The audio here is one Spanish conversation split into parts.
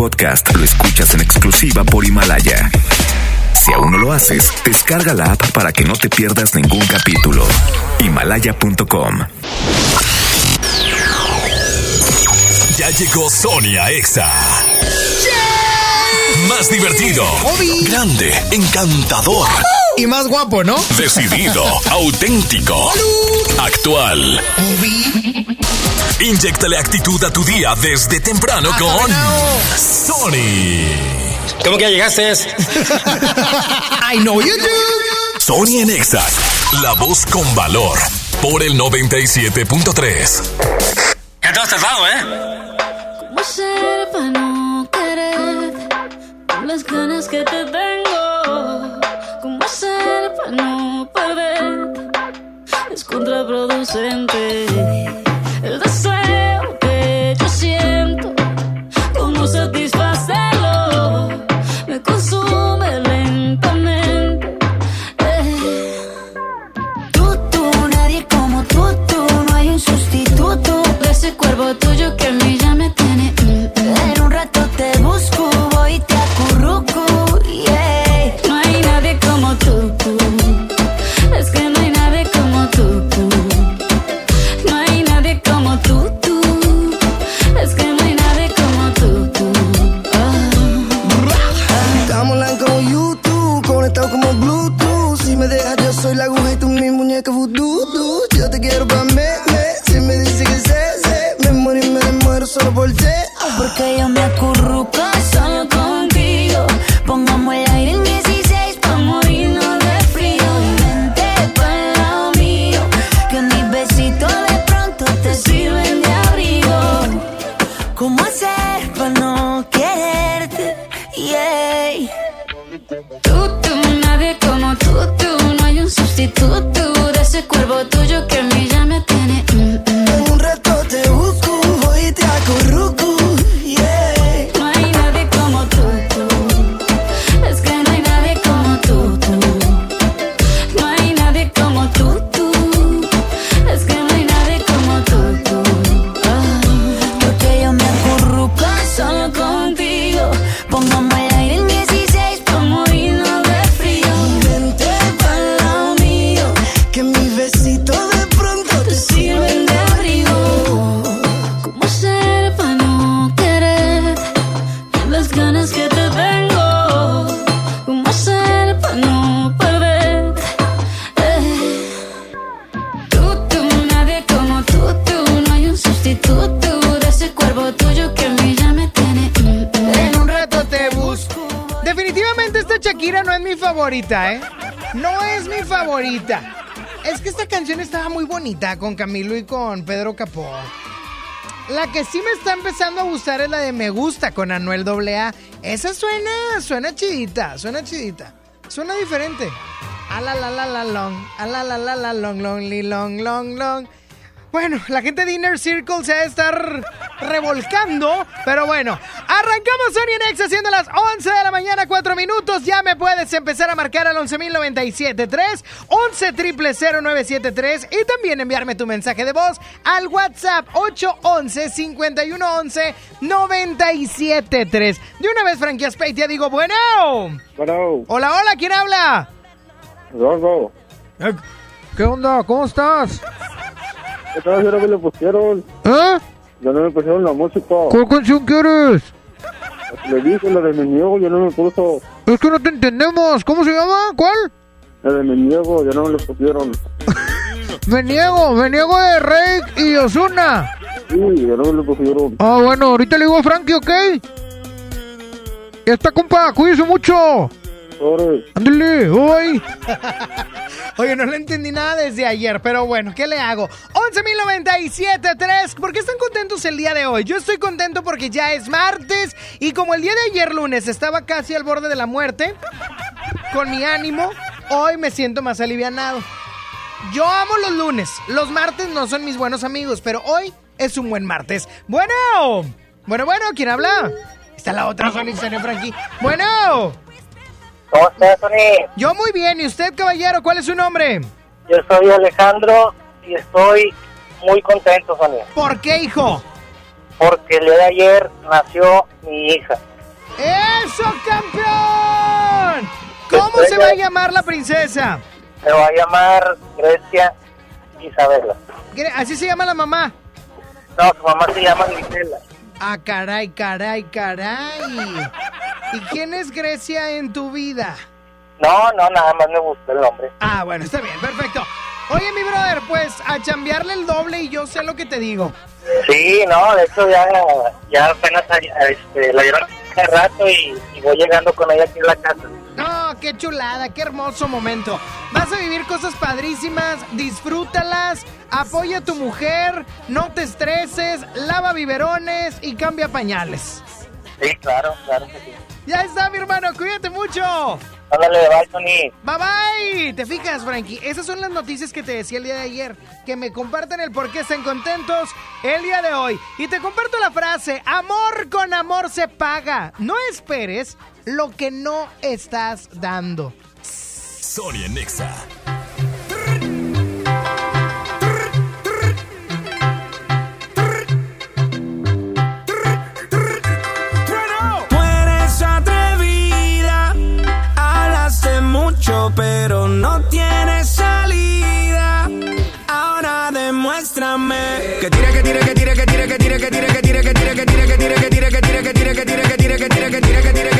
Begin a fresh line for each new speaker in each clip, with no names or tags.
podcast lo escuchas en exclusiva por Himalaya. Si aún no lo haces, descarga la app para que no te pierdas ningún capítulo. Himalaya.com.
Ya llegó Sony a Exa. Más divertido, grande, encantador
y más guapo, ¿no?
Decidido, auténtico, actual. Inyectale actitud a tu día desde temprano con Sony.
¿Cómo que ya llegaste?
I know you do.
Sony en Exa, la voz con valor, por el 97.3.
Ya te has tardado, ¿eh?
¿Cómo ser para no querer? Con las ganas que te tengo. ¿Cómo hacer para no perder? Es contraproducente. Con
Camilo y con Pedro Capó. La que sí me está empezando a gustar es la de Me Gusta con Anuel AA. Esa suena, suena chidita, suena chidita. Suena diferente. A la la la la long, a la la la la long, long, li, long, long. Bueno, la gente de Inner Circle se va a estar revolcando, pero bueno, arrancamos Sony en X haciendo las 11 de la mañana, 4 minutos. Ya me puedes empezar a marcar al 11.097.3, 11.000.973 y también enviarme tu mensaje de voz al WhatsApp 811-511-973. De una vez, Frankie Aspeitia, digo, bueno.
Bueno,
Hola, hola, ¿quién habla?
Rodolfo,
Eh, ¿Qué onda? ¿Cómo estás?
¿qué tal? Ya no me le pusieron,
¿Eh?
ya no me pusieron la música.
¿Qué canción quieres?
Le dije la de mi niego, ya no me puso.
Es que no te entendemos. ¿Cómo se llama? ¿Cuál?
La de mi niego, ya no me le pusieron.
Me niego, me niego de Rey y Osuna.
Sí, ya no me le pusieron.
Ah, bueno, ahorita le digo a Frankie, ¿ok? Ya está, compa, cuídese mucho.
Sobre.
Ándale, hoy. Oye, no le entendí nada desde ayer, pero bueno, ¿qué le hago? 11.097.3. ¿Por qué están contentos el día de hoy? Yo estoy contento porque ya es martes y como el día de ayer lunes estaba casi al borde de la muerte, con mi ánimo, hoy me siento más alivianado. Yo amo los lunes. Los martes no son mis buenos amigos, pero hoy es un buen martes. Bueno, bueno, bueno, ¿quién habla? Está la otra señor Frankie. Bueno,
¿Cómo estás, Sony?
yo muy bien. ¿Y usted, caballero, cuál es su nombre?
Yo soy Alejandro y estoy muy contento, Sony.
¿Por qué, hijo?
Porque el día de ayer nació mi hija.
¡Eso, campeón! ¿Cómo se va a llamar la princesa?
Se va a llamar Grecia Isabela.
Así se llama la mamá.
No, su mamá se llama Gisela.
Ah, caray, caray, caray. ¿Y quién es Grecia en tu vida?
No, no, nada más me gustó el nombre.
Ah, bueno, está bien, perfecto. Oye, mi brother, pues a chambearle el doble y yo sé lo que te digo.
Sí, no, de hecho ya, ya apenas este, la dieron hace rato y, y voy llegando con ella aquí en la casa.
No, qué chulada, qué hermoso momento. Vas a vivir cosas padrísimas, disfrútalas, apoya a tu mujer, no te estreses, lava biberones y cambia pañales.
Sí, claro, claro que sí.
Ya está, mi hermano, cuídate mucho.
Ándale, bye, Tony.
Bye bye. ¿Te fijas, Frankie? Esas son las noticias que te decía el día de ayer. Que me compartan el por qué estén contentos el día de hoy. Y te comparto la frase, amor con amor se paga. No esperes lo que no estás dando.
Sonia Nexa.
Tú eres atrevida, hablaste mucho, pero no tienes salida. Ahora demuéstrame que tire, que tire, que tire, que tire, que tire, que tire, que tire, que tire, que tire, que tire, que tire, que tire, que tire, que tire, que tire, que tire, que tire, que tire, que tire,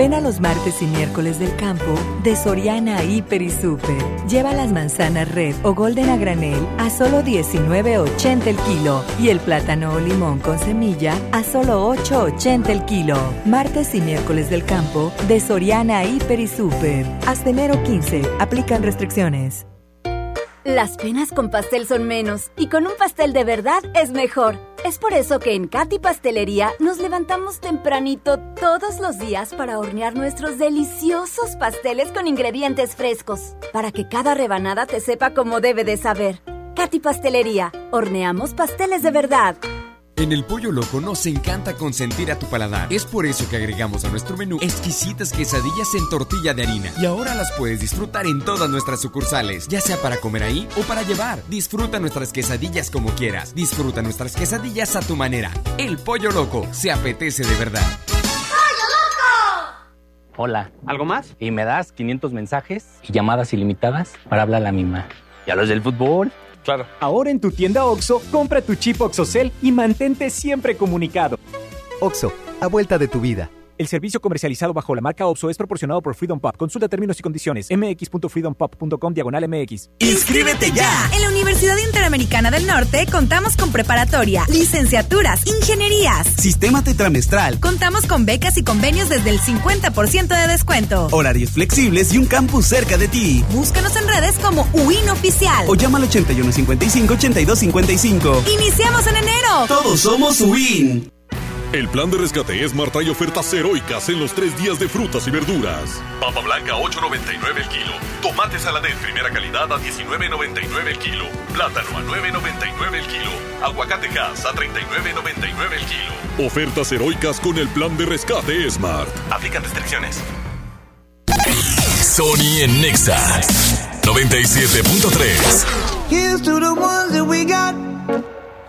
Ven a los martes y miércoles del campo de Soriana Hiper y Super. Lleva las manzanas red o golden a granel a solo 19.80 el kilo y el plátano o limón con semilla a solo 8.80 el kilo. Martes y miércoles del campo de Soriana Hiper y Super. Hasta enero 15. Aplican restricciones.
Las penas con pastel son menos y con un pastel de verdad es mejor. Es por eso que en Katy Pastelería nos levantamos tempranito todos los días para hornear nuestros deliciosos pasteles con ingredientes frescos, para que cada rebanada te sepa como debe de saber. Katy Pastelería, horneamos pasteles de verdad.
En el Pollo Loco nos encanta consentir a tu paladar. Es por eso que agregamos a nuestro menú exquisitas quesadillas en tortilla de harina. Y ahora las puedes disfrutar en todas nuestras sucursales, ya sea para comer ahí o para llevar. Disfruta nuestras quesadillas como quieras. Disfruta nuestras quesadillas a tu manera. El Pollo Loco se apetece de verdad.
Hola. ¿Algo más? Y me das 500 mensajes y llamadas ilimitadas para hablar a la misma. ¿Y a los del fútbol?
Claro. Ahora en tu tienda OXO, compra tu chip OXOCEL y mantente siempre comunicado.
OXO, a vuelta de tu vida.
El servicio comercializado bajo la marca OPSO es proporcionado por Freedom Pop. Consulta términos y condiciones. mx.freedompop.com diagonal mx.
¡Inscríbete ya! En la Universidad Interamericana del Norte contamos con preparatoria, licenciaturas, ingenierías,
sistema tetramestral.
Contamos con becas y convenios desde el 50% de descuento.
Horarios flexibles y un campus cerca de ti.
Búscanos en redes como UIN Oficial.
O llama al 8155-8255.
¡Iniciamos en enero!
Todos somos UIN.
El plan de rescate Smart trae ofertas heroicas en los tres días de frutas y verduras. Papa blanca 8.99 el kilo. Tomate saladet primera calidad a 19.99 el kilo. Plátano a 9.99 el kilo. Aguacate gas a 39.99 el kilo. Ofertas heroicas con el plan de rescate Smart. Aplican restricciones. Sony en Nexa 97.3.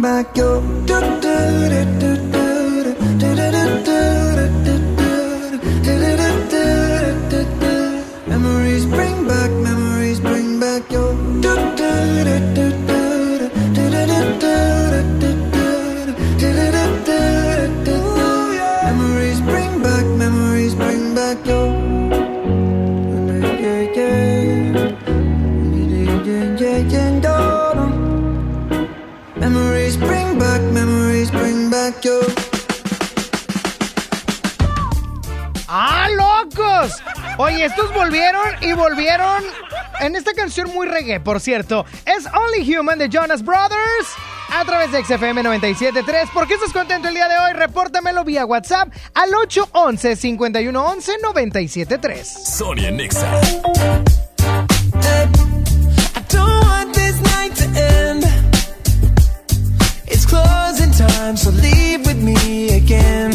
back your. Do, do, do, do, do,
Oye, estos volvieron y volvieron en esta canción muy reggae, por cierto. Es Only Human de Jonas Brothers a través de XFM 97.3. ¿Por qué estás contento el día de hoy? Repórtamelo vía WhatsApp al 811-511-973.
Sonia Nexa.
I don't want this night to end. It's closing time, so leave with me again.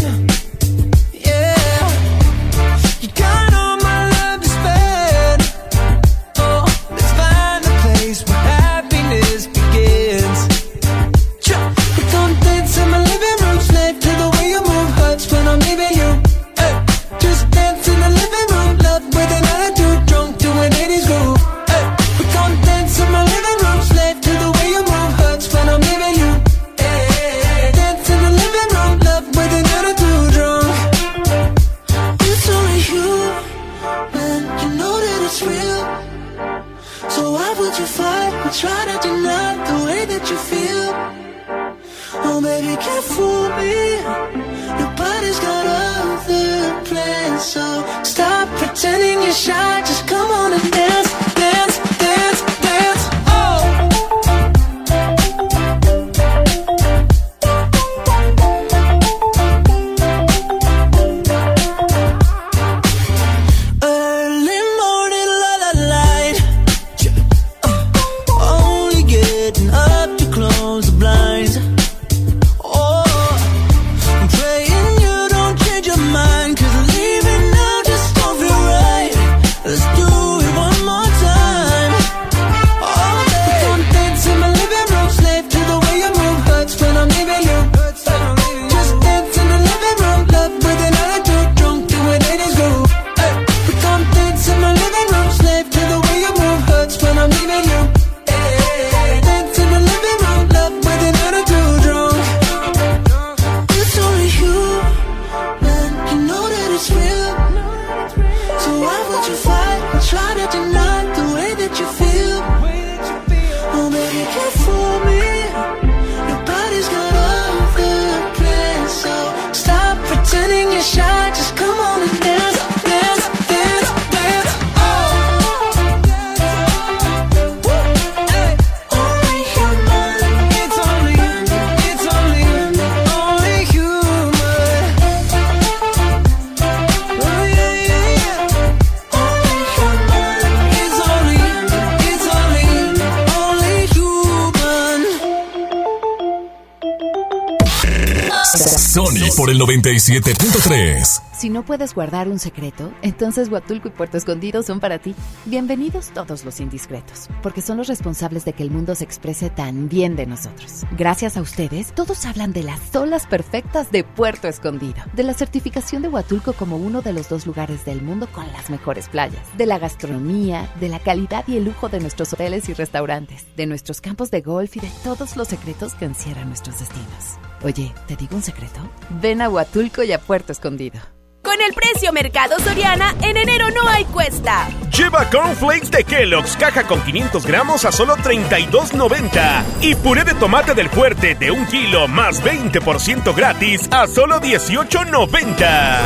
Si no puedes guardar un secreto, entonces Huatulco y Puerto Escondido son para ti. Bienvenidos todos los indiscretos, porque son los responsables de que el mundo se exprese tan bien de nosotros. Gracias a ustedes, todos hablan de las olas perfectas de Puerto Escondido, de la certificación de Huatulco como uno de los dos lugares del mundo con las mejores playas, de la gastronomía, de la calidad y el lujo de nuestros hoteles y restaurantes, de nuestros campos de golf y de todos los secretos que encierran nuestros destinos. Oye, ¿te digo un secreto? Ven a Huatulco y a Puerto Escondido.
Con el precio Mercado Soriana, en enero no hay cuesta.
Lleva cornflakes de Kellogg's, caja con 500 gramos a solo 32.90. Y puré de tomate del fuerte de un kilo más 20% gratis a solo 18.90.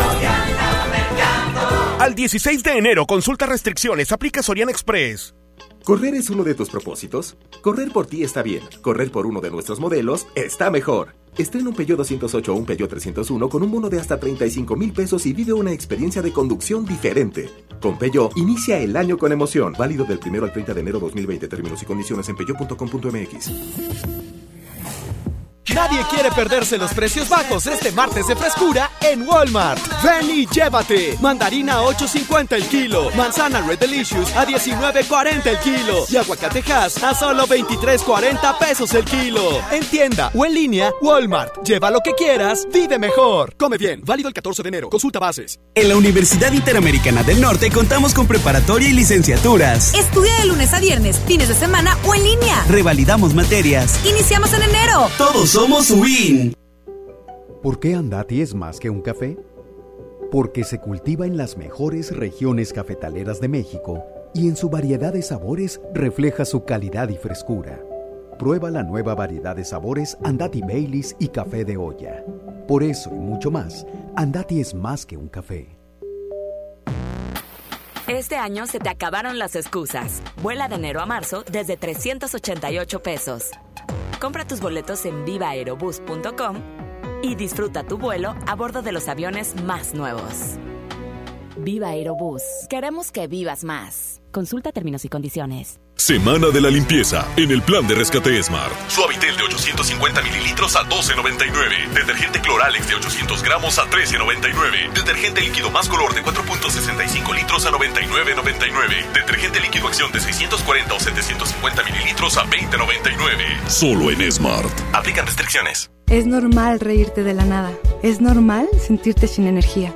Al 16 de enero, consulta restricciones, aplica Soriana Express.
¿Correr es uno de tus propósitos? Correr por ti está bien. Correr por uno de nuestros modelos está mejor. Estrena un Peugeot 208 o un Peugeot 301 con un bono de hasta 35 mil pesos y vive una experiencia de conducción diferente. Con Peugeot, inicia el año con emoción. Válido del 1 al 30 de enero 2020. Términos y condiciones en peugeot.com.mx.
Nadie quiere perderse los precios bajos este martes de frescura en Walmart. Ven y llévate. Mandarina a 8.50 el kilo. Manzana Red Delicious a 19.40 el kilo. Y aguacate Hass a solo 23.40 pesos el kilo. En tienda o en línea, Walmart. Lleva lo que quieras, vive mejor. Come bien. Válido el 14 de enero. Consulta bases.
En la Universidad Interamericana del Norte contamos con preparatoria y licenciaturas.
Estudia de lunes a viernes, fines de semana o en línea.
Revalidamos materias.
Iniciamos en enero.
Todos somos WIN.
¿Por qué Andati es más que un café? Porque se cultiva en las mejores regiones cafetaleras de México y en su variedad de sabores refleja su calidad y frescura. Prueba la nueva variedad de sabores Andati Baileys y café de olla. Por eso y mucho más, Andati es más que un café.
Este año se te acabaron las excusas. Vuela de enero a marzo desde 388 pesos. Compra tus boletos en vivaaerobus.com y disfruta tu vuelo a bordo de los aviones más nuevos. Viva Aerobús. Queremos que vivas más. Consulta términos y condiciones.
Semana de la limpieza en el plan de rescate Smart. Suavitel de 850 mililitros a 12.99. Detergente Cloralex de 800 gramos a 13.99. Detergente líquido más color de 4.65 litros a 99.99. Detergente líquido acción de 640 o 750 mililitros a 20.99. Solo en Smart. Aplican restricciones.
Es normal reírte de la nada. Es normal sentirte sin energía.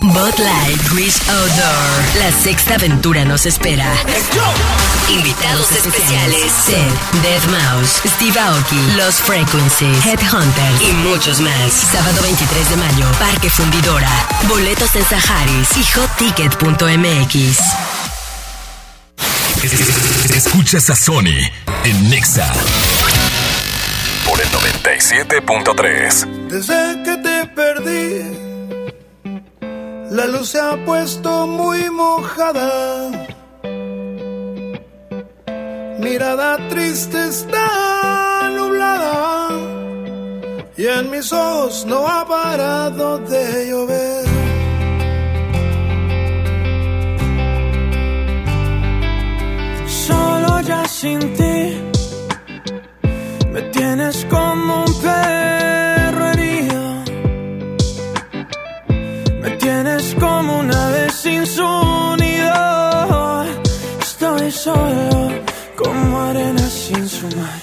Bud Light Wish Outdoor. La sexta aventura nos espera. Invitados especiales: Seth, Dead Mouse, Steve Aoki, Los Frequencies, Headhunters y muchos más. Sábado 23 de mayo, Parque Fundidora. Boletos en Saharis y hotticket.mx.
Escuchas a Sony en Nexa por el 97.3.
Desde que te perdí, la luz se ha puesto muy mojada. Mirada triste está nublada y en mis ojos no ha parado de llover.
Solo ya sin ti me tienes como un perro solo como arena sin su mar.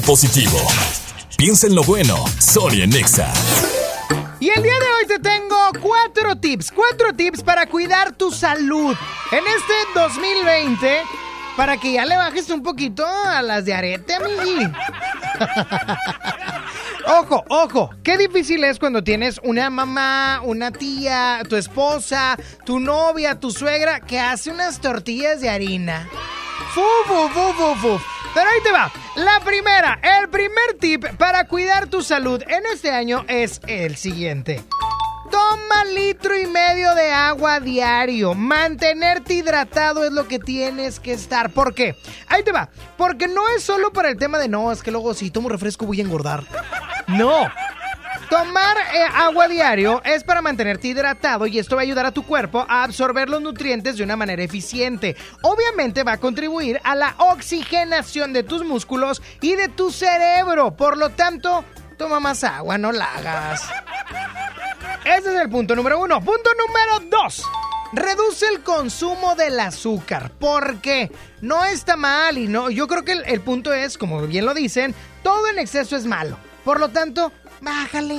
Positivo. Piensa en lo bueno. Sony Nexa.
Y el día de hoy te tengo cuatro tips, cuatro tips para cuidar tu salud en este 2020 para que ya le bajes un poquito a las de arete. Ojo, ojo, qué difícil es cuando tienes una mamá, una tía, tu esposa, tu novia, tu suegra que hace unas tortillas de harina. Fu, fu, fu, fu, fu. Pero ahí te va. La primera, el primer tip para cuidar tu salud en este año es el siguiente. Toma litro y medio de agua diario. Mantenerte hidratado es lo que tienes que estar. ¿Por qué? Ahí te va. Porque no es solo para el tema de no, es que luego si tomo refresco voy a engordar. No. Tomar eh, agua diario es para mantenerte hidratado y esto va a ayudar a tu cuerpo a absorber los nutrientes de una manera eficiente. Obviamente va a contribuir a la oxigenación de tus músculos y de tu cerebro. Por lo tanto, toma más agua, no la hagas. Ese es el punto número uno. Punto número dos. Reduce el consumo del azúcar. Porque no está mal y no. Yo creo que el, el punto es, como bien lo dicen, todo en exceso es malo. Por lo tanto, bájale.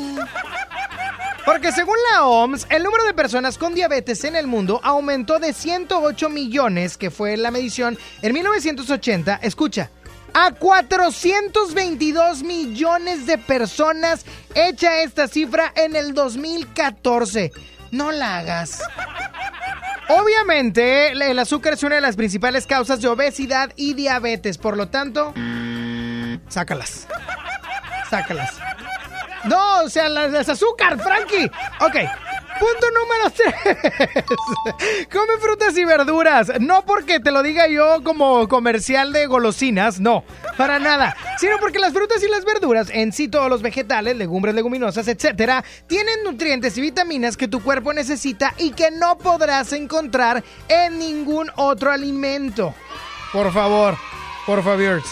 Porque según la OMS, el número de personas con diabetes en el mundo aumentó de 108 millones, que fue la medición en 1980. Escucha, a 422 millones de personas hecha esta cifra en el 2014. No la hagas. Obviamente, el azúcar es una de las principales causas de obesidad y diabetes, por lo tanto, sácalas. Sácalas. No, o sea, las, azúcar, Frankie. Ok. Punto número 3. Come frutas y verduras. No porque te lo diga yo como comercial de golosinas, no, para nada. Sino porque las frutas y las verduras, en sí todos los vegetales, legumbres, leguminosas, etcétera, tienen nutrientes y vitaminas que tu cuerpo necesita y que no podrás encontrar en ningún otro alimento. Por favor, por favor.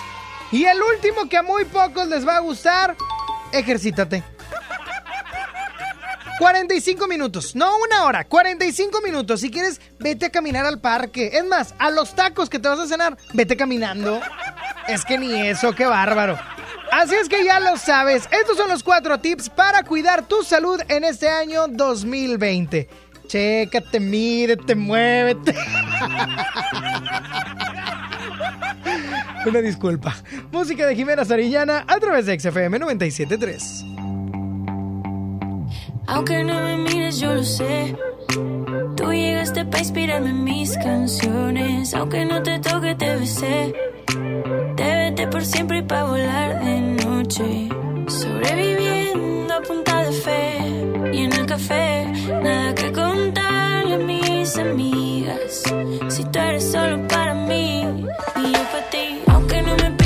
Y el último que a muy pocos les va a gustar, ejercítate. 45 minutos, no una hora, 45 minutos. Si quieres, vete a caminar al parque. Es más, a los tacos que te vas a cenar, vete caminando. Es que ni eso, qué bárbaro. Así es que ya lo sabes, estos son los cuatro tips para cuidar tu salud en este año 2020. Chécate, mírete, muévete. Una disculpa. Música de Jimena Sarillana a través de XFM 973.
Aunque no me mires, yo lo sé. Tú llegaste para inspirarme en mis canciones. Aunque no te toque, te besé. Te vete por siempre y para volar de noche. Sobreviviendo a punta de fe. Y en el café, nada que contarle a mis amigas. Si tú eres solo para mí y yo para ti. Aunque no me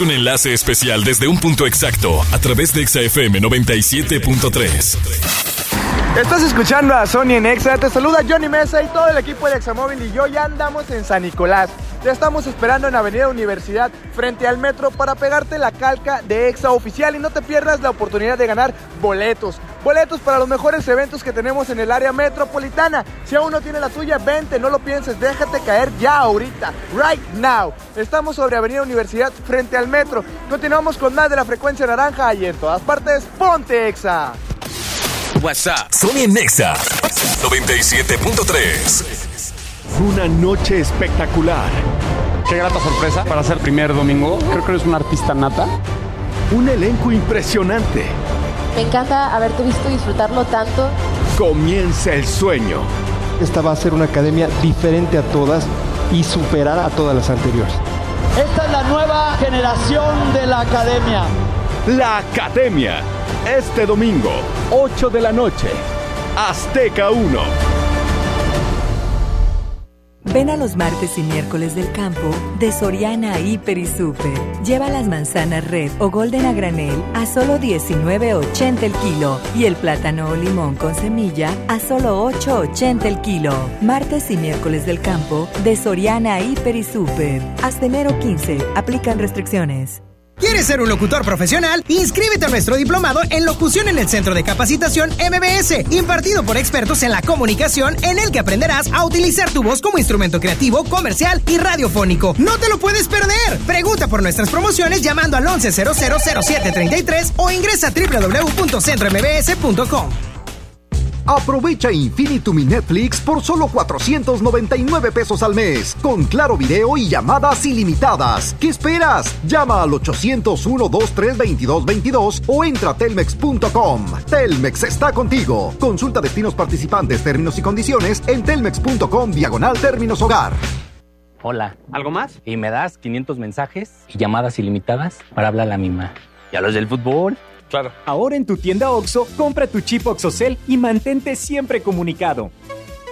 un
enlace especial desde un punto exacto a través de ExaFM 97.3.
Estás escuchando a Sony en Exa, te saluda Johnny Mesa y todo el equipo de Examóvil y yo ya andamos en San Nicolás. Te estamos esperando en Avenida Universidad frente al metro para pegarte la calca de Exa oficial y no te pierdas la oportunidad de ganar boletos. Boletos para los mejores eventos que tenemos en el área metropolitana. Si aún no tiene la tuya, vente, no lo pienses, déjate caer ya ahorita, right now. Estamos sobre Avenida Universidad frente al metro. Continuamos con más de la frecuencia naranja y en todas partes, ponte Exa.
WhatsApp. Sony Nexa 97.3.
Una noche espectacular.
Qué grata sorpresa para ser primer domingo. Creo que eres un artista nata.
Un elenco impresionante.
Me encanta haberte visto disfrutarlo tanto.
Comienza el sueño.
Esta va a ser una academia diferente a todas y superar a todas las anteriores.
Esta es la nueva generación de la academia.
La academia. Este domingo, 8 de la noche. Azteca 1.
Ven a los martes y miércoles del campo de Soriana Hiper y Super. Lleva las manzanas red o golden a granel a solo 19.80 el kilo y el plátano o limón con semilla a solo 8.80 el kilo. Martes y miércoles del campo de Soriana Hiper y Super. Hasta enero 15. Aplican restricciones.
¿Quieres ser un locutor profesional? Inscríbete a nuestro diplomado en locución en el Centro de Capacitación MBS, impartido por expertos en la comunicación, en el que aprenderás a utilizar tu voz como instrumento creativo, comercial y radiofónico. ¡No te lo puedes perder! Pregunta por nuestras promociones llamando al 11000733 o ingresa a www.centrombs.com.
Aprovecha Infinitum y Netflix por solo 499 pesos al mes, con claro video y llamadas ilimitadas. ¿Qué esperas? Llama al 801-232222 o entra a telmex.com. Telmex está contigo. Consulta destinos participantes, términos y condiciones en telmex.com diagonal términos hogar.
Hola. ¿Algo más? Y me das 500 mensajes y llamadas ilimitadas para hablar a la misma. ¿Y a los del fútbol?
Claro. Ahora en tu tienda OXO, compra tu chip OXOCEL y mantente siempre comunicado.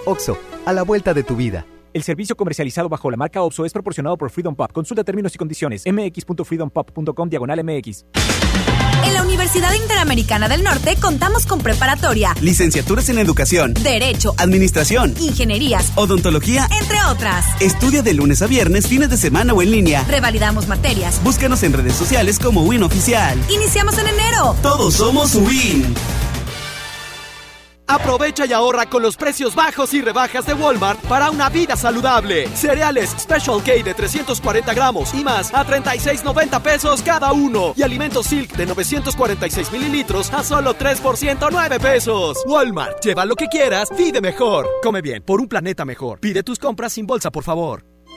OXO, a la vuelta de tu vida.
El servicio comercializado bajo la marca OXO es proporcionado por Freedom Pop. Consulta términos y condiciones. mx.freedompop.com diagonal mx.
En la Universidad Interamericana del Norte contamos con preparatoria,
Licenciaturas en Educación,
Derecho,
Administración,
Ingenierías,
Odontología,
entre otras.
Estudia de lunes a viernes, fines de semana o en línea.
Revalidamos materias.
Búscanos en redes sociales como Win Oficial.
Iniciamos en enero.
Todos somos Win.
Aprovecha y ahorra con los precios bajos y rebajas de Walmart para una vida saludable. Cereales Special K de 340 gramos y más a 36.90 pesos cada uno. Y alimentos Silk de 946 mililitros a solo 3 por 109 pesos. Walmart, lleva lo que quieras, vive mejor. Come bien, por un planeta mejor. Pide tus compras sin bolsa, por favor.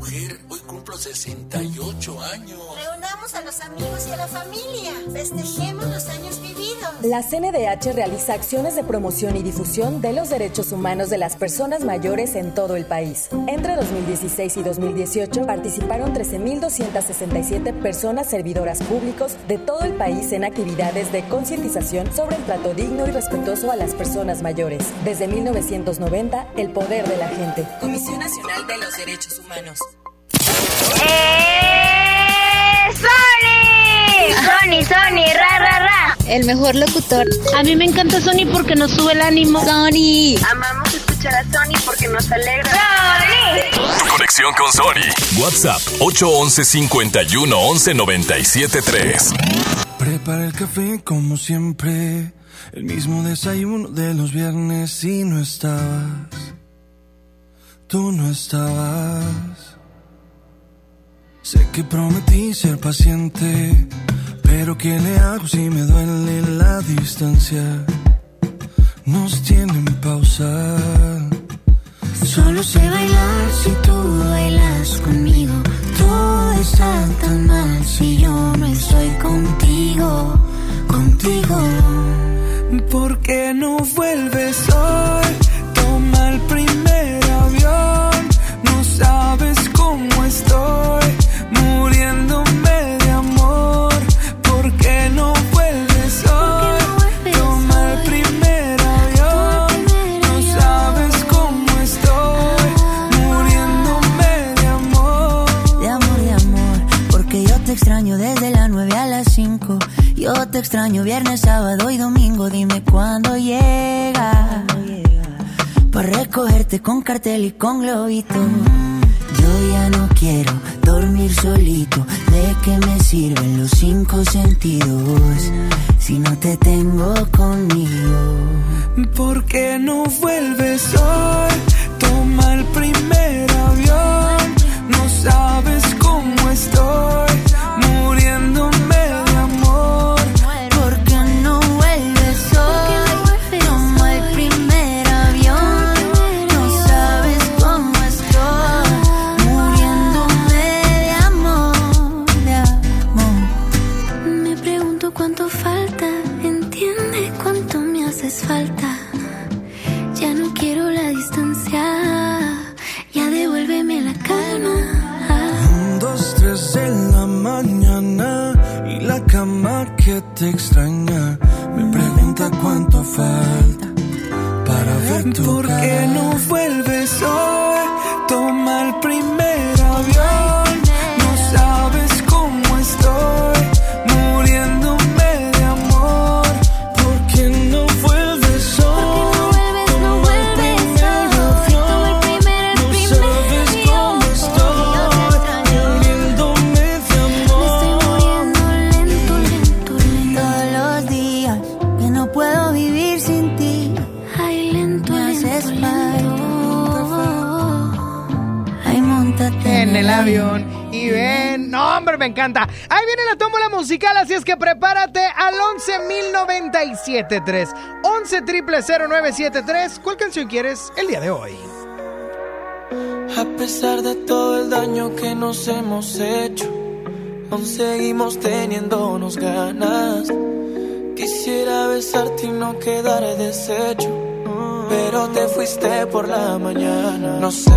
Mujer, hoy cumplo 68 años.
A los amigos y a la familia. Festejemos los años vividos.
La CNDH realiza acciones de promoción y difusión de los derechos humanos de las personas mayores en todo el país. Entre 2016 y 2018 participaron 13.267 personas servidoras públicos de todo el país en actividades de concientización sobre el trato digno y respetuoso a las personas mayores. Desde 1990, el poder de la gente. Comisión Nacional de los Derechos Humanos.
¡Sony! ¡Sony, Sony! ¡Ra, ra, ra!
El mejor locutor. A mí me encanta Sony porque nos sube el ánimo. Sony.
Amamos escuchar a Sony porque nos alegra. ¡Sony!
Conexión con Sony. WhatsApp 811 51 11 97 3.
Prepara el café como siempre, el mismo desayuno de los viernes y no estabas, tú no estabas. Sé que prometí ser paciente, pero ¿qué le hago si me duele la distancia? Nos tienen pausa.
Solo sé bailar si tú bailas conmigo. Todo
está tan mal si yo no estoy contigo, contigo.
¿Por qué no vuelves hoy?
Extraño viernes, sábado y domingo. Dime cuándo llega. Para recogerte con cartel y con globito. Yo ya no quiero dormir solito. ¿De qué me sirven los cinco sentidos si no te tengo conmigo?
¿Por qué no vuelves hoy? Toma el primer
me
encanta. Ahí viene la tómbola musical, así es que prepárate al 11.097.3. 11 0973 ¿Cuál canción quieres el día de hoy?
A pesar de todo el daño que nos hemos hecho, aún seguimos teniéndonos ganas. Quisiera besarte y no quedar deshecho, pero te fuiste por la mañana. No sé,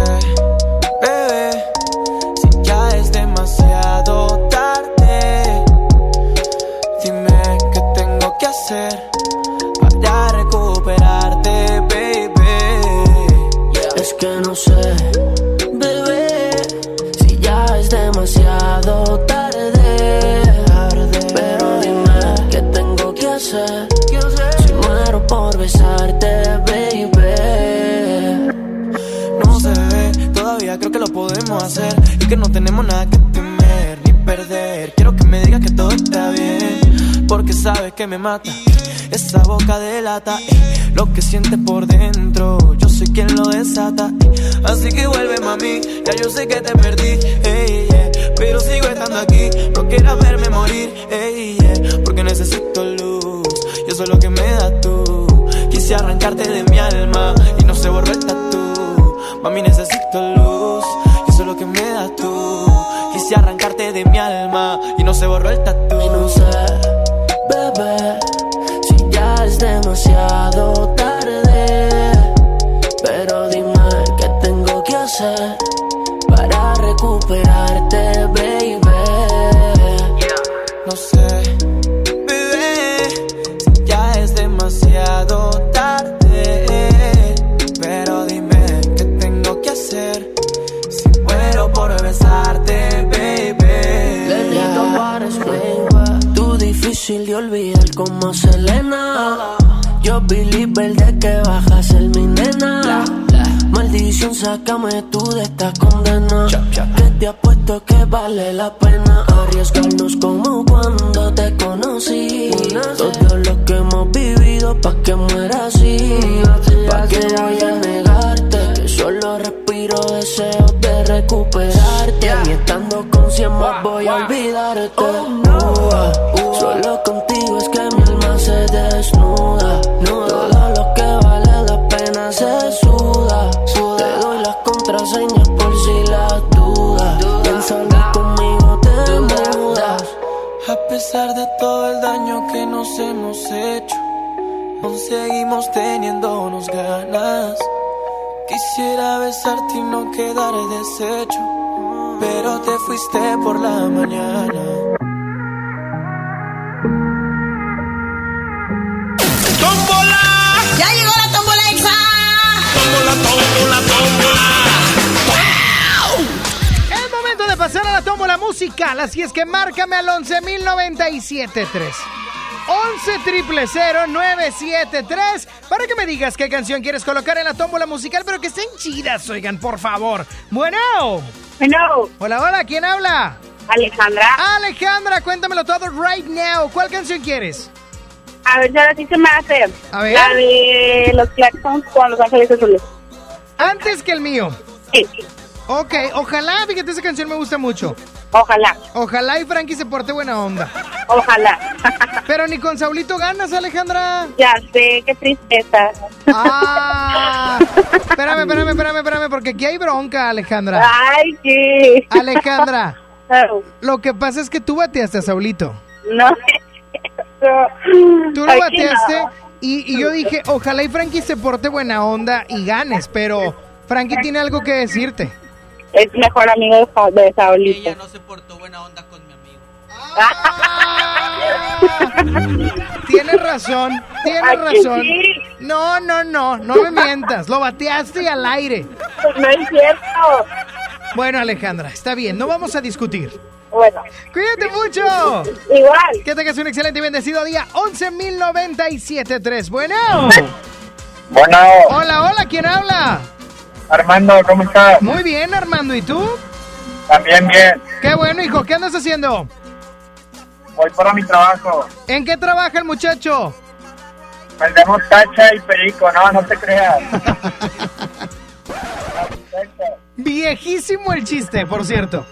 es demasiado tarde. Dime qué tengo que hacer para recuperarte, baby.
Es que no sé, bebé, si ya es demasiado tarde. Pero dime qué tengo que hacer. Si muero por besarte, baby.
No se ve, todavía creo que lo podemos hacer que no tenemos nada que temer ni perder. Quiero que me digas que todo está bien, porque sabes que me mata. Esa boca delata eh, lo que sientes por dentro. Yo soy quien lo desata. Así que vuelve, mami. Ya yo sé que te perdí, ey, yeah, pero sigo estando aquí. No quieras verme morir, ey, yeah, porque necesito luz. Y eso es lo que me das tú. Quise arrancarte de mi alma y no se borró el tatu. Mami, necesito luz. Quise arrancarte de mi alma y no se borró el tatu.
Y no sé, bebé, si ya es demasiado tarde. Pero dime qué tengo que hacer para recuperarte, baby. Difícil de olvidar como Selena. Yo believer de que bajas el mi nena. Maldición, sácame tú de esta condena. Que te apuesto que vale la pena Arriesgarnos como cuando te conocí. Todo lo que hemos vivido pa' que muera así. Pa' que voy a negarte Que solo respiro deseos de recuperarte. Y estando siempre voy a olvidarte. Uh, solo contigo es que mi alma se desnuda. Todo lo que vale la pena se suda. Te doy las contraseñas por si las dudas. Pensando conmigo te mudas.
A pesar de todo el daño que nos hemos hecho, aún
seguimos teniéndonos ganas. Quisiera besarte y no quedar deshecho pero te fuiste por la mañana.
¡Tómbola!
¡Ya llegó la tómbola exa!
¡Tómbola, tómbola, tómbola!
Es momento de pasar a la tómbola musical, así es que márcame al 11.097.3. 11 973 para que me digas qué canción quieres colocar en la tómbola musical, pero que estén chidas, oigan, por favor. Bueno.
Bueno.
Hola, hola, ¿quién habla?
Alejandra.
Alejandra, cuéntamelo todo right now. ¿Cuál canción quieres?
A ver, ya sí se me hace.
A ver.
La de los Claxons con los ángeles azules.
Antes que el mío.
Sí.
Ok, ojalá, fíjate, esa canción me gusta mucho.
Ojalá.
Ojalá y Frankie se porte buena onda.
Ojalá.
Pero ni con Saulito ganas, Alejandra.
Ya sé, qué tristeza.
Ah, espérame, espérame, espérame, espérame, porque aquí hay bronca, Alejandra.
Ay, sí.
Alejandra, lo que pasa es que tú bateaste a Saulito.
No.
Tú lo
Ay,
bateaste
no.
y, y yo dije, ojalá y Frankie se porte buena onda y ganes, pero Frankie tiene algo que decirte.
Es mejor amigo de, Sa- de Saulito.
no se portó buena onda con mi amigo.
Tienes razón, tienes razón.
sí.
No, no, no, no me mientas, lo bateaste al aire.
No es cierto.
Bueno, Alejandra, está bien, no vamos a discutir.
Bueno.
Cuídate mucho.
Igual.
Que tengas un excelente y bendecido día. 11.097.3. Bueno.
Bueno,
Hola, hola, ¿quién habla?
Armando, ¿cómo estás?
Muy bien, Armando, ¿y tú?
También bien.
Qué bueno, hijo, ¿qué andas haciendo?
Voy para mi trabajo.
¿En qué trabaja el muchacho?
Vendemos tacha y perico, no, no te creas.
Viejísimo el chiste, por cierto.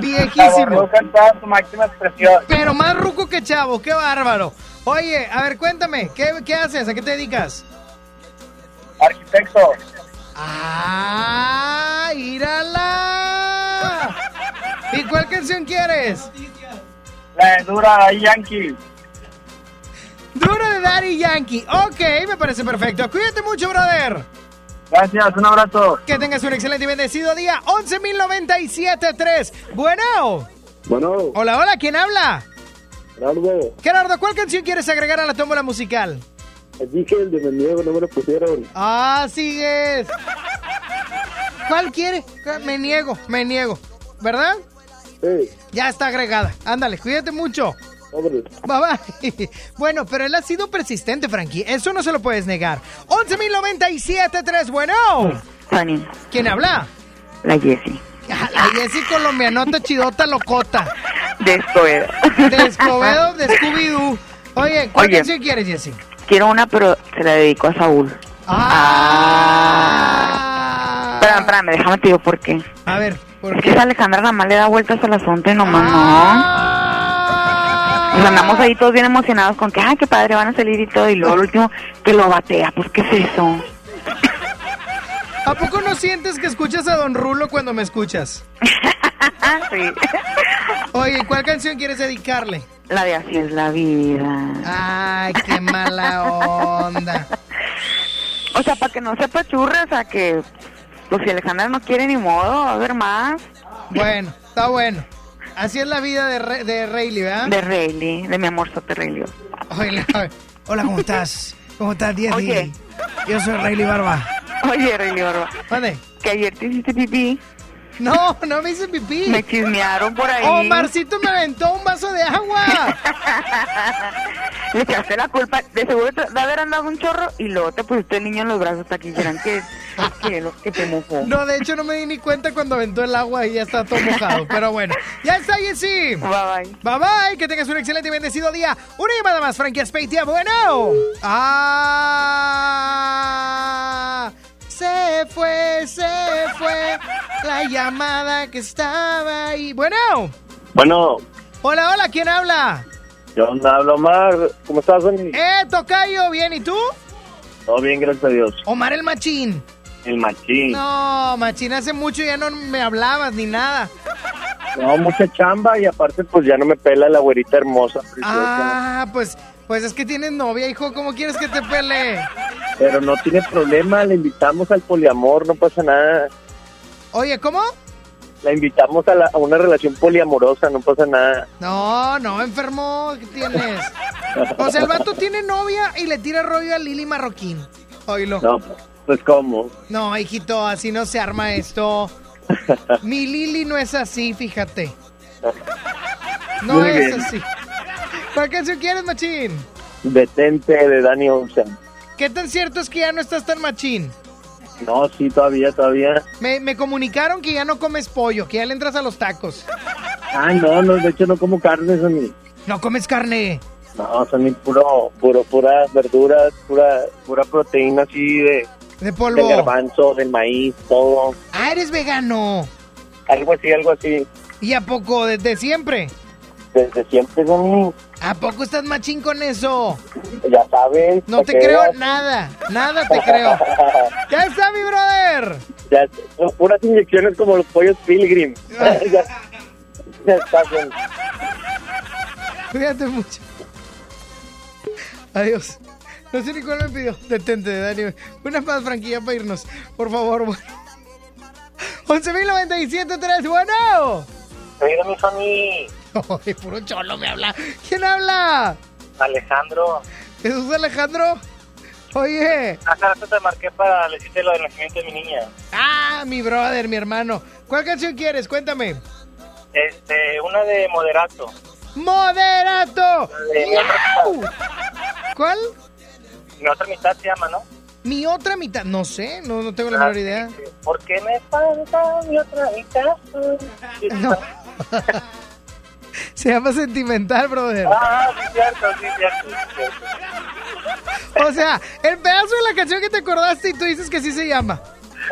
Viejísimo.
borruca en toda su máxima expresión.
Pero más ruco que chavo, qué bárbaro. Oye, a ver, cuéntame, ¿qué, qué haces? ¿A qué te dedicas?
Arquitecto.
¡Ah! ¡Írala! ¿Y cuál canción quieres?
La de Dura Yankee.
Duro de Daddy Yankee. Ok, me parece perfecto. Cuídate mucho, brother.
Gracias, un abrazo.
Que tengas un excelente y bendecido día. 11.097.3. Bueno.
Bueno,
Hola, hola, ¿quién habla?
Gerardo,
Gerardo, ¿cuál canción quieres agregar a la tómbola musical?
Dije el de me niego, no me lo pusieron.
Ah, sigues. ¿Cuál quiere? Me niego, me niego. ¿Verdad?
Sí,
Ya está agregada. Ándale, cuídate mucho.
hombre.
Bye bye. Bueno, pero él ha sido persistente, Frankie. Eso no se lo puedes negar. 11.097.3. Bueno. ¿Quién habla?
la Jessie.
Ah, La Jessie colombianota, chidota, locota.
De Escobedo.
De Escobedo, de Scooby-Doo. Oye, ¿cuál
Oye.
canción quieres, Jessie?
Quiero una, pero se la dedico a Saúl.
Ah.
Espérame, espérame, déjame te digo por qué.
A ver, ¿por
Es que esa Alejandra nada más le da vueltas al asunto y nomás no. Pues andamos ahí todos bien emocionados con que, ay, qué padre, van a salir y todo. Y luego lo último, que lo batea. Pues, ¿qué es eso?
¿A poco no sientes que escuchas a Don Rulo cuando me escuchas?
sí.
Oye, ¿cuál canción quieres dedicarle?
La de así es la vida.
Ay, qué mala onda.
O sea, para que no sepa churra, o sea, que, pues si Alejandra no quiere ni modo, va a haber más.
Bueno, está bueno. Así es la vida de, Re- de Rayleigh, ¿verdad?
De Rayleigh, de mi amor Rayleigh.
Hola, hola, ¿cómo estás? ¿Cómo estás, Diez?
Oye.
Yo soy Rayleigh Barba.
Oye, Rayleigh Barba.
¿Dónde?
Que ayer te hiciste pipí.
No, no me hice pipí.
Me chismearon por ahí.
Omarcito me aventó un vaso de agua.
Le echaste la culpa. De seguro te de haber andado un chorro y luego te pusiste el niño en los brazos hasta que quieran que, que, lo, que te mojó.
No, de hecho no me di ni cuenta cuando aventó el agua y ya está todo mojado. Pero bueno, ya está, Jessy.
Bye bye.
Bye bye, que tengas un excelente y bendecido día. Una llamada más, Frankie Aspeitia. Bueno. Ah. Se fue, se fue la llamada que estaba ahí. Bueno.
Bueno,
Hola, hola, ¿quién habla?
¿qué onda? Hablo Omar. ¿Cómo estás, Fanny?
Eh, Tocayo, bien, ¿y tú?
Todo bien, gracias a Dios.
Omar el Machín.
El machín.
No, Machín, hace mucho ya no me hablabas ni nada.
No, mucha chamba y aparte pues ya no me pela la güerita hermosa. preciosa.
Ah, pues, Pues es que tienes novia, hijo. ¿Cómo quieres que te pele?
Pero no tiene problema, le invitamos al poliamor, no pasa nada.
Oye, ¿cómo?
La invitamos a, la- a una relación poliamorosa, no pasa nada.
No, no, enfermo. ¿Qué tienes? O sea, el vato tiene novia y le tira rollo a Lili Marroquín. Oílo.
No, pues cómo.
No, hijito, así no se arma esto. Mi Lili no es así, fíjate. No
Muy
es
bien.
así. ¿Cuál canción quieres, machín?
Detente de Danny Ocean.
¿Qué tan cierto es que ya no estás tan machín?
No, sí, todavía, todavía.
Me, me comunicaron que ya no comes pollo, que ya le entras a los tacos.
Ay, no, no, de hecho no como carne, Sony.
No comes carne.
No, Sony, puro, puro, puras verduras, pura, pura proteína así de...
De polvo.
Del garbanzo, del maíz, todo.
Ah, eres vegano.
Algo así, algo así.
¿Y a poco? ¿Desde siempre?
Desde siempre, Sony.
¿A poco estás machín con eso?
Ya sabes.
No te creo
veas.
nada, nada te creo. ¿Ya está, mi brother?
Ya, puras inyecciones como los pollos Pilgrim. ya, ya está bien.
Cuídate mucho. Adiós. No sé ni cuál me pidió. Detente, Dani. Una más franquilla para irnos. Por favor, bueno. 11.097.3, bueno.
Oiga, mi Sony.
Puro cholo me habla. ¿Quién habla?
Alejandro.
¿Jesús Alejandro? Oye.
Hace rato te marqué para decirte lo del nacimiento de mi niña.
Ah, mi brother, mi hermano. ¿Cuál canción quieres? Cuéntame.
Este, una de Moderato.
¡Moderato!
de.
¿Cuál?
Mi otra mitad se llama, ¿no?
Mi otra mitad. No sé, no, no tengo la menor idea.
¿Por qué me falta mi otra mitad?
No. Se llama sentimental, brother.
Ah, sí, cierto, sí, cierto, sí, cierto.
O sea, el pedazo de la canción que te acordaste y tú dices que sí se llama.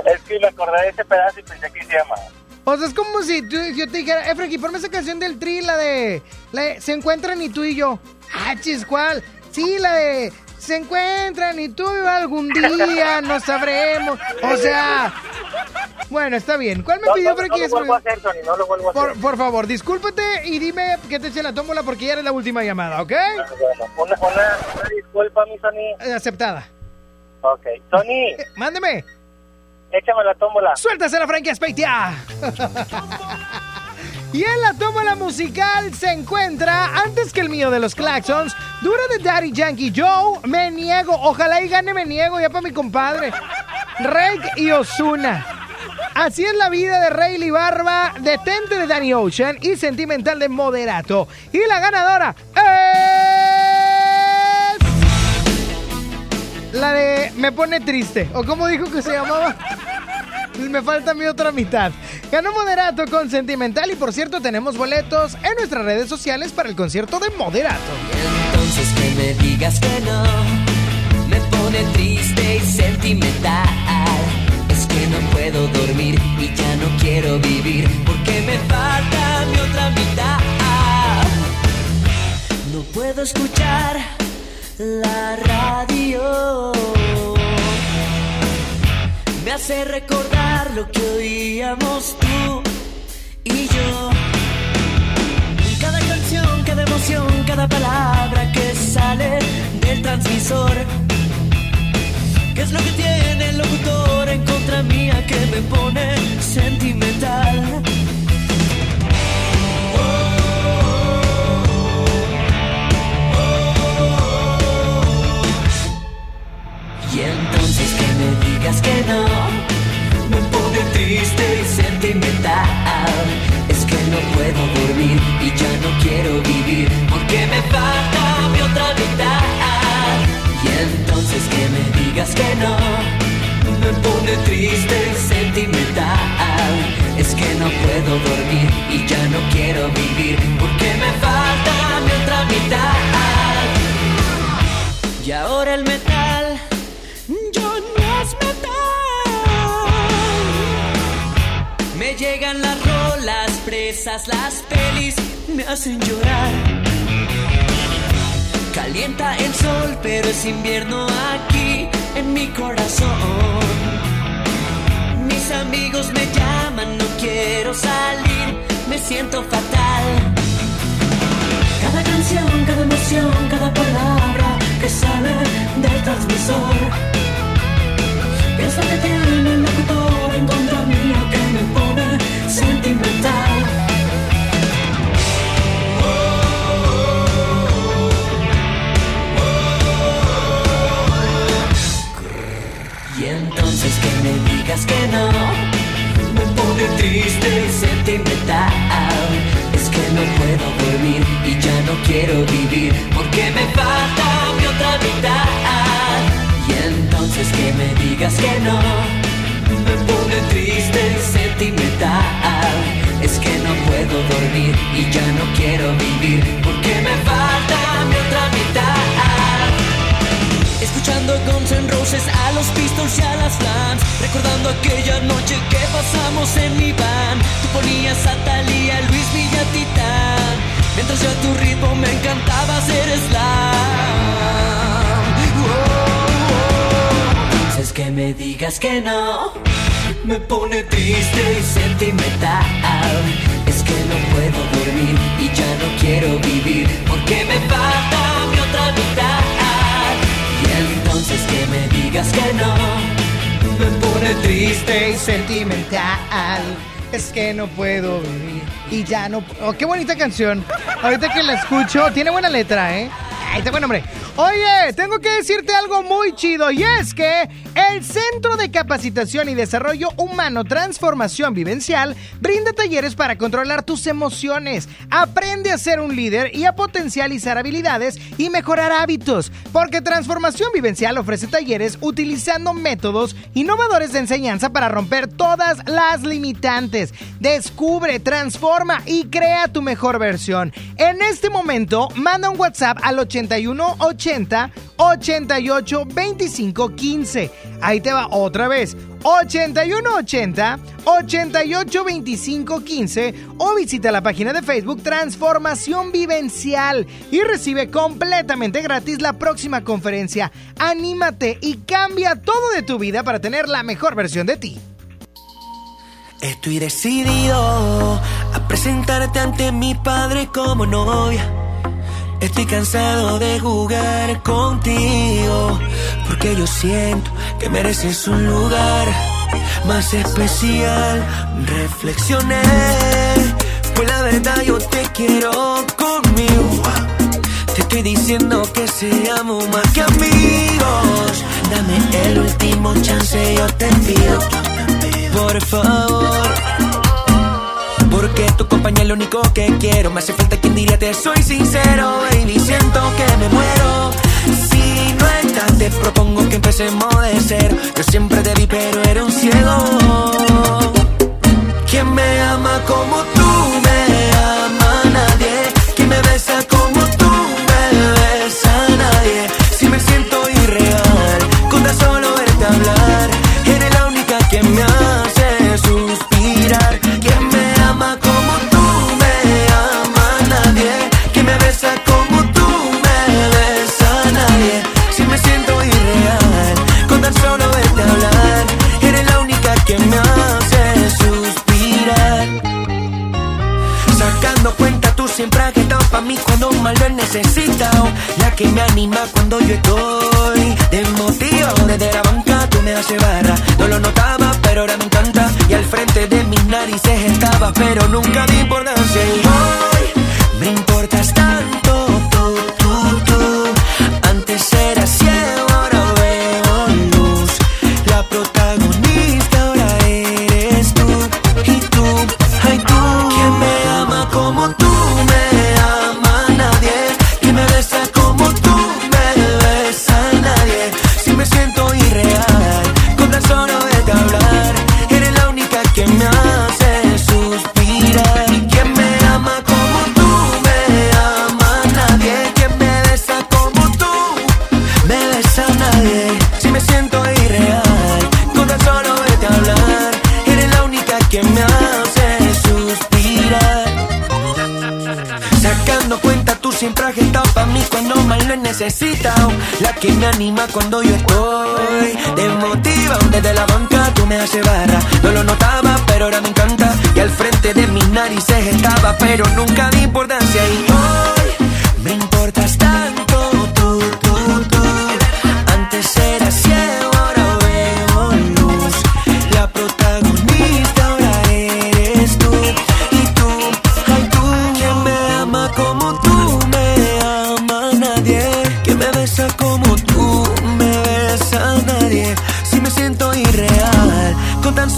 Es que me acordé de ese pedazo y pensé que se llama.
O sea, es como si tú- yo te dijera, eh, Frankie, ponme esa canción del Tri, la de, la de Se encuentran y tú y yo. Ah, chis, ¿cuál? Sí, la de Se encuentran y tú algún día no sabremos. O sea, bueno, está bien. ¿Cuál me
No,
pidió
no,
Frankie?
no lo vuelvo a hacer, Tony, no lo vuelvo a
Por,
hacer.
por favor, discúlpate y dime que te eche la tómbola porque ya eres la última llamada, ¿ok?
Bueno, una, una, una disculpa, mi Sony.
Eh, Aceptada.
Ok. Tony,
Mándeme.
échame la tómbola.
Suéltase la Frankie Speitia. Y en la tómbola musical se encuentra, antes que el mío de los Claxons, Dura de Daddy Yankee Joe, Me Niego, ojalá y gane Me Niego ya para mi compadre, Rake y Osuna. Así es la vida de Rayleigh Barba, Detente de Danny Ocean y Sentimental de Moderato. Y la ganadora es... La de Me Pone Triste, o como dijo que se llamaba... Me falta mi otra mitad. Ganó Moderato con Sentimental y por cierto tenemos boletos en nuestras redes sociales para el concierto de Moderato.
Entonces que me digas que no, me pone triste y sentimental. Es que no puedo dormir y ya no quiero vivir porque me falta mi otra mitad. No puedo escuchar la radio. Me hace recordar lo que oíamos tú y yo. Cada canción, cada emoción, cada palabra que sale del transmisor. ¿Qué es lo que tiene el locutor en contra mía que me pone sentimental? Que no, me pone triste y sentimental. Es que no puedo dormir y ya no quiero vivir porque me falta mi otra mitad. Y entonces que me digas que no, me pone triste y sentimental. Es que no puedo dormir y ya no quiero vivir porque me falta mi otra mitad. Y ahora el metal las rolas presas, las pelis me hacen llorar. Calienta el sol, pero es invierno aquí en mi corazón. Mis amigos me llaman, no quiero salir, me siento fatal. Cada canción, cada emoción, cada palabra sale del transmisor. Piensa que tiene el locutor que no. Me pone triste y sentimental. Es que no puedo dormir y ya no quiero vivir Porque me falta mi otra mitad. Y entonces que me digas que no. Me pone triste y sentimental. Es que no puedo dormir y ya no quiero vivir Porque me falta Escuchando Guns N' Roses a los Pistols y a las Flams Recordando aquella noche que pasamos en mi van. Tú ponías a Thalía, Luis Villa, Titán Mientras yo a tu ritmo me encantaba hacer slam. Entonces que me digas que no Me pone triste y sentimental. Es que no puedo dormir y ya no quiero vivir Porque me falta digas que no Me pone triste
y sentimental. Es que no puedo vivir y ya no. Oh, qué bonita canción. Ahorita que la escucho, tiene buena letra, ¿eh? Está buen hombre. Oye, tengo que decirte algo muy chido y es que el Centro de Capacitación y Desarrollo Humano Transformación Vivencial brinda talleres para controlar tus emociones. Aprende a ser un líder y a potencializar habilidades y mejorar hábitos, porque Transformación Vivencial ofrece talleres utilizando métodos innovadores de enseñanza para romper todas las limitantes. Descubre, transforma y crea tu mejor versión. En este momento, manda un WhatsApp al 8180 88 25 15. Ahí te va otra vez. 8180 88 25 15 o visita la página de Facebook Transformación Vivencial y recibe completamente gratis la próxima conferencia. Anímate y cambia todo de tu vida para tener la mejor versión de ti.
Estoy decidido a presentarte ante mi padre como novia. Estoy cansado de jugar contigo, porque yo siento que mereces un lugar más especial. Reflexioné, pues la verdad yo te quiero conmigo. Te estoy diciendo que seamos más que amigos. Dame el último chance, yo te pido. Por favor. Porque tu compañía es lo único que quiero. Me hace falta quien diría te soy sincero, baby. Siento que me muero. Si no estás, te propongo que empecemos de cero. Yo siempre te vi, pero era un ciego. ¿Quién me ama como tú siempre has estado para mí cuando más lo he necesitado. La que me anima cuando yo estoy desmotivado. Desde la banca tú me haces barra. No lo notaba, pero ahora me encanta. Y al frente de mis narices estaba, pero nunca di importancia. Y hoy me importas necesitado. La que me anima cuando yo estoy desmotivado. Desde la banca tú me haces barra. No lo notaba, pero ahora me encanta. Y al frente de mis narices estaba, pero nunca di importancia. Y hoy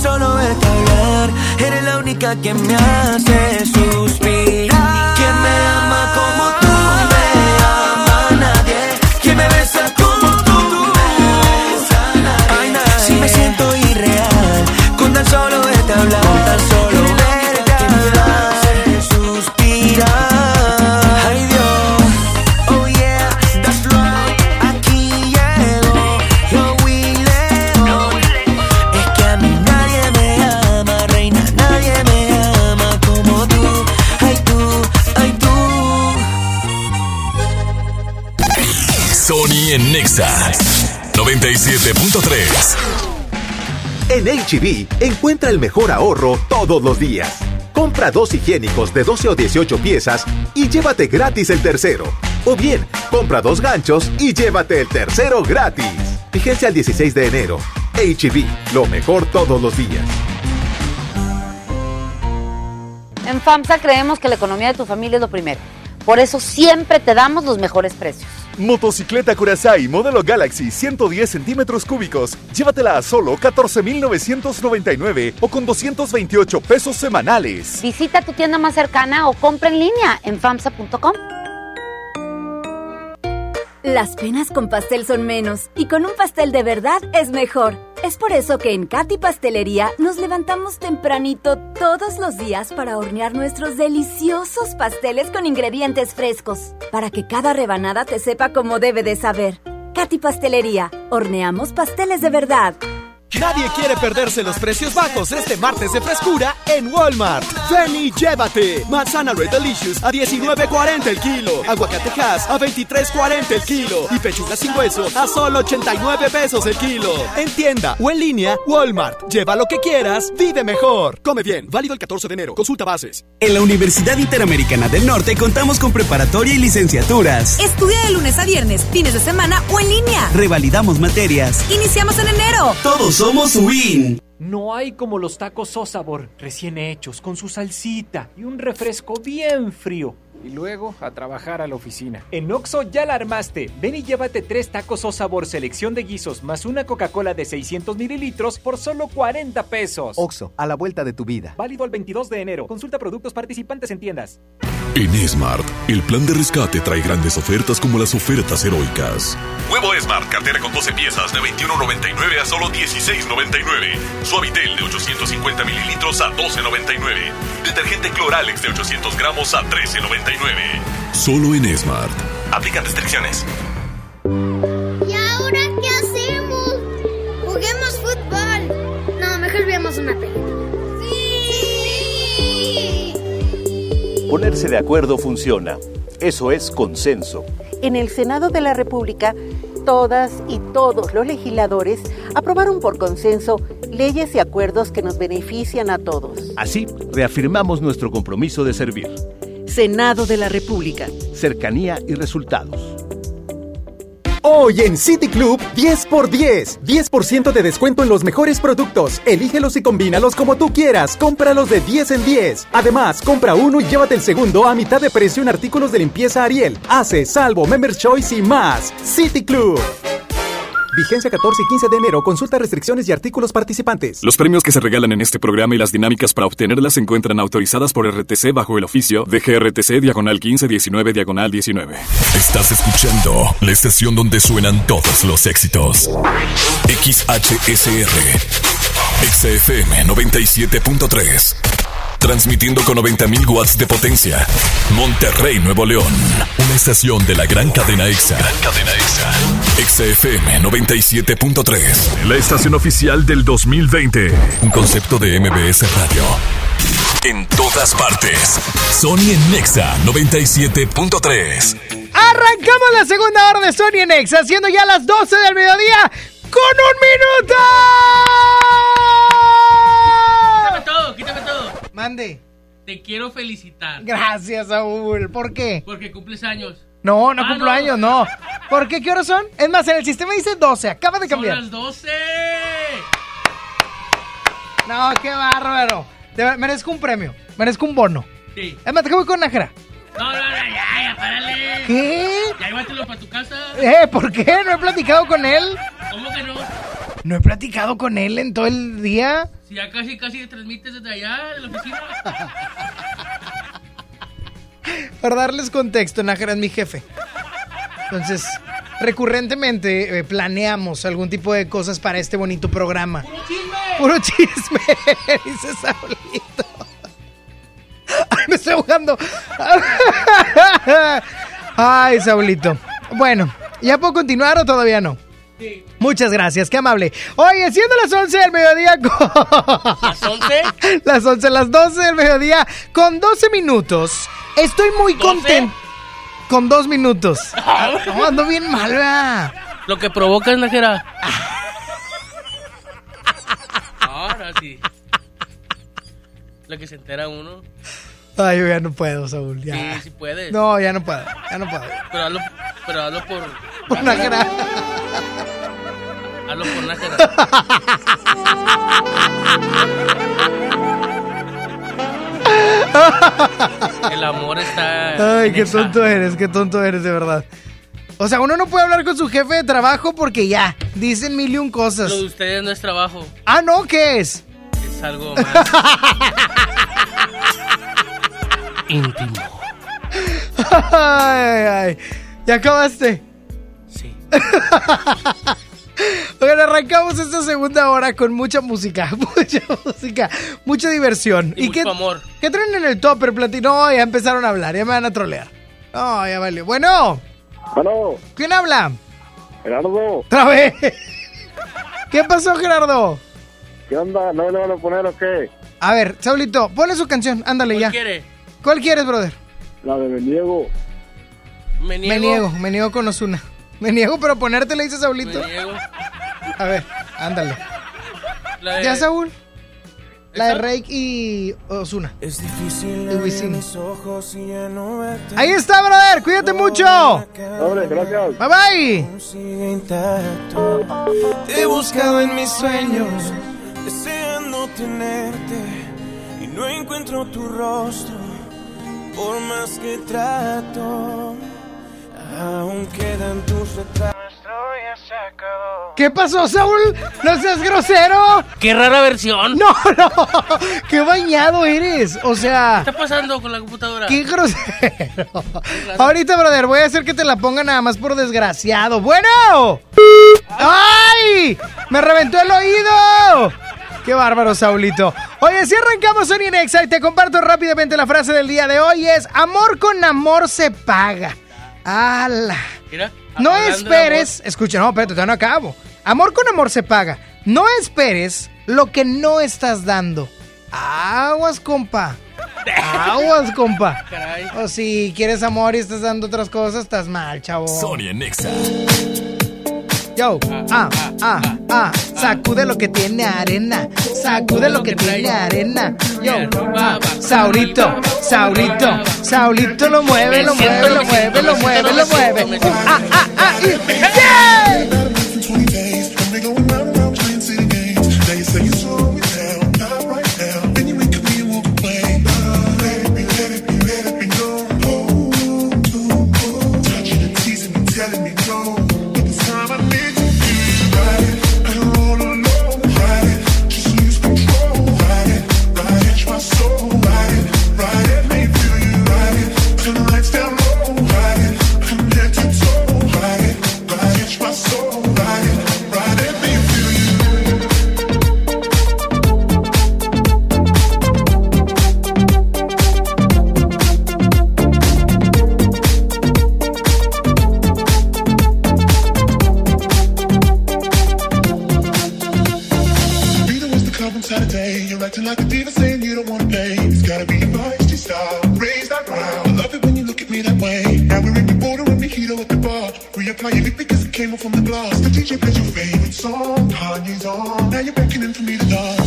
solo verte hablar, eres la única que me hace suspirar.
En
HB, encuentra el mejor ahorro todos los días. Compra dos higiénicos de 12 o 18 piezas y llévate gratis el tercero. O bien, compra dos ganchos y llévate el tercero gratis. Vigencia el 16 de enero. HB, lo mejor todos los días.
En FAMSA creemos que la economía de tu familia es lo primero. Por eso siempre te damos los mejores precios.
Motocicleta Curaçao modelo Galaxy 110 centímetros cúbicos. Llévatela a solo 14,999 o con 228 pesos semanales.
Visita tu tienda más cercana o compra en línea en famsa.com.
Las penas con pastel son menos y con un pastel de verdad es mejor. Es por eso que en Katy Pastelería nos levantamos tempranito todos los días para hornear nuestros deliciosos pasteles con ingredientes frescos, para que cada rebanada te sepa como debe de saber. Katy Pastelería, horneamos pasteles de verdad.
Nadie quiere perderse los precios bajos este martes de frescura en Walmart. Ven y llévate. Manzana Red Delicious a 19.40 el kilo. Aguacate Hass a 23.40 el kilo. Y pechuga sin hueso a solo 89 pesos el kilo. En tienda o en línea, Walmart. Lleva lo que quieras, vive mejor. Come bien. Válido el 14 de enero. Consulta bases.
En la Universidad Interamericana del Norte contamos con preparatoria y licenciaturas.
Estudia de lunes a viernes, fines de semana o en línea.
Revalidamos materias.
Iniciamos en enero.
Todos somos WIN.
No hay como los tacos Osabor, recién hechos, con su salsita y un refresco bien frío. Y luego a trabajar a la oficina. En Oxo ya la armaste. Ven y llévate tres tacos Osabor selección de guisos más una Coca-Cola de 600 mililitros por solo 40 pesos.
Oxo, a la vuelta de tu vida.
Válido al 22 de enero. Consulta productos participantes en tiendas.
En Smart, el plan de rescate trae grandes ofertas como las ofertas heroicas. Huevo Smart, cartera con 12 piezas de 21.99 a solo 16.99. Suavitel de 850 mililitros a 12.99. Detergente Cloralex de 800 gramos a 13.99. Solo en Smart. Aplican restricciones.
¿Y ahora qué hacemos? Juguemos fútbol. No, mejor veamos una película. ¡Sí!
Ponerse de acuerdo funciona. Eso es consenso.
En el Senado de la República, todas y todos los legisladores aprobaron por consenso leyes y acuerdos que nos benefician a todos.
Así, reafirmamos nuestro compromiso de servir.
Senado de la República.
Cercanía y resultados.
Hoy en City Club, 10 por 10. 10% de descuento en los mejores productos. Elígelos y combínalos como tú quieras. Cómpralos de 10 en 10. Además, compra uno y llévate el segundo a mitad de precio en artículos de limpieza Ariel, Hace, Salvo, Members Choice y más. City Club. Vigencia 14 y 15 de enero. Consulta restricciones y artículos participantes.
Los premios que se regalan en este programa y las dinámicas para obtenerlas se encuentran autorizadas por RTC bajo el oficio de GRTC diagonal 1519 diagonal 19.
Estás escuchando la estación donde suenan todos los éxitos. XHSR. XFM 97.3. Transmitiendo con 90.000 watts de potencia. Monterrey, Nuevo León. Una estación de la gran cadena EXA. cadena EXA. XFM 97.3. La estación oficial del 2020. Un concepto de MBS Radio. En todas partes. Sony en Nexa 97.3.
Arrancamos la segunda hora de Sony en Exa, siendo ya las 12 del mediodía con un minuto. Mande.
Te quiero felicitar.
Gracias, Saúl. ¿Por qué?
Porque cumples años.
No, no
Ah,
cumplo
no.
años, no. ¿Por qué? ¿Qué horas son? Es más, en el sistema dice 12, acaba de cambiar.
Son las 12.
No, qué bárbaro. Te- merezco un premio, merezco un bono.
Sí.
Es más, te voy con Nájera.
No, no, no, ya, ya, párale.
¿Qué?
Ya llévatelo para tu casa.
Eh, ¿por qué? ¿No he platicado con él?
¿Cómo que no?
No he platicado con él en todo el día.
Si ya casi, casi transmites desde allá, de la oficina.
Para darles contexto, Nájera es mi jefe. Entonces, recurrentemente eh, planeamos algún tipo de cosas para este bonito programa. Puro chisme, dice Saulito. Ay, me estoy ahogando. Ay, Saulito. Bueno, ¿ya puedo continuar o todavía no? Muchas gracias, qué amable. Oye, siendo las 11 del mediodía con...
¿Las 11?
Las 11, las 12 del mediodía con 12 minutos. Estoy muy contento. Con dos minutos. No, ando bien mal, ¿verdad?
Lo que provoca es Najera. Ahora sí. Lo que se entera uno.
Ay, yo ya no puedo, Saúl. Ya.
Sí, sí puedes.
No, ya no puedo. Ya no puedo.
Pero hazlo, pero hazlo por.
Por Nájera.
Hazlo por Nájera. El amor está.
Ay, qué tonto eres, qué tonto eres, de verdad. O sea, uno no puede hablar con su jefe de trabajo porque ya, dicen mil y un cosas.
Lo de ustedes no es trabajo.
Ah, no, ¿qué es?
Es algo más. íntimo.
Ay, ay. ¿Ya acabaste?
Sí.
Oigan, arrancamos esta segunda hora con mucha música, mucha música, mucha diversión.
Y, mucho
qué,
amor.
qué traen en el topper, platino? No, ya empezaron a hablar, ya me van a trolear. No, ya vale. Bueno,
Bueno,
¿quién habla?
Gerardo,
Otra vez. ¿Qué pasó, Gerardo?
¿qué onda? ¿No le van a poner o qué?
A ver, Saulito, ponle su canción, ándale ya.
quiere?
¿Cuál quieres, brother?
La de Me Niego.
Me niego.
Me niego, me niego con Osuna. Me niego, pero ponerte le dice Saulito.
Me niego.
A ver, ándale.
La de-
¿Ya, Saúl? La de. Rake y Osuna.
Es difícil
Y Wisin.
mis ojos y ya no verte.
Ahí está, brother. Cuídate mucho.
Hombre, gracias.
Bye bye.
Te he buscado en mis sueños, deseando tenerte y no encuentro tu rostro. Por más que trato, aún quedan tus retratos.
¿Qué pasó, Saúl? No seas grosero.
¡Qué rara versión!
No, no. Qué bañado eres. O sea,
¿Qué está pasando con la computadora?
qué grosero. Ahorita, brother, voy a hacer que te la ponga nada más por desgraciado. Bueno. ¡Ay! ¡Me reventó el oído! ¡Qué bárbaro, Saulito! Oye, si arrancamos Sony Nexa y te comparto rápidamente la frase del día de hoy es Amor con amor se paga. ¡Hala!
Mira.
No esperes, escucha, no, espérate, todavía no acabo. Amor con amor se paga. No esperes lo que no estás dando. Aguas, compa. Aguas, compa.
Caray.
O si quieres amor y estás dando otras cosas, estás mal, chavo.
Sonia Nexa.
Yo, ah, ah, ah, sacude lo que tiene arena, sacude lo que tiene arena. Yo, ah, Saurito, Saurito, Saurito lo mueve, lo mueve, lo mueve, lo mueve, lo mueve. Ah, ah, ah, y- ¡Yeah!
Your lip because it came off from the glass. The DJ plays your favorite song. Kanye's on. Now you're beckoning for me to dance.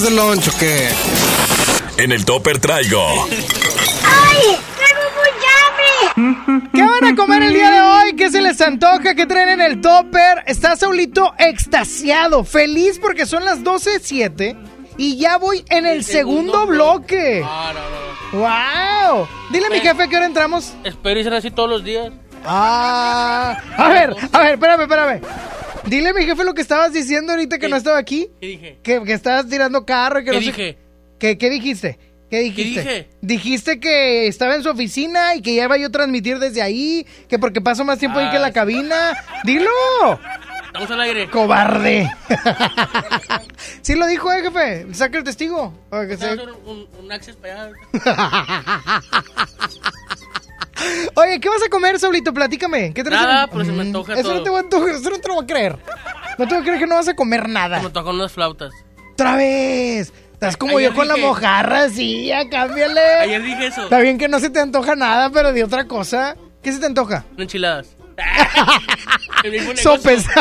Traes de lunch o qué?
En el topper traigo.
¡Ay! ¡Tengo mucha hambre!
¿Qué van a comer el día de hoy? ¿Qué se les antoja? ¿Qué traen en el topper? Está Saulito extasiado, feliz porque son las 12.07 y ya voy en el, segundo, bloque.
No, no, no.
¡Wow! Dile a mi jefe que ahora entramos.
Espero y ser así todos los días.
Ah, a ver, a ver, espérame, espérame. Dile a mi jefe lo que estabas diciendo ahorita que no estaba aquí.
¿Qué dije?
Que, que estabas tirando carro y que
¿Qué
no sé-
dije?
¿Qué, qué dijiste? ¿Qué dijiste?
dije?
Dijiste que estaba en su oficina y que ya iba yo a transmitir desde ahí, que porque paso más tiempo ahí que en
Ah,
la cabina. ¡Dilo!
Estamos al aire.
¡Cobarde! sí lo dijo, eh, jefe. Saca el testigo. Para que se-
un, un access para allá.
Oye, ¿qué vas a comer, Saulito? Platícame. ¿Qué traes?
Nada,
en-
pero se me
Mm,
antoja
Eso no te voy a antojar, eso no te lo voy a creer. No te voy a creer que no vas a comer nada.
Me tocan unas flautas.
¡Otra vez! Estás como
Ayer
yo con la
dije-
mojarra, sí, ya cámbiale.
Ayer dije eso.
Está bien que no se te antoja nada, pero de otra cosa. ¿Qué se te antoja?
Enchiladas.
Sopes.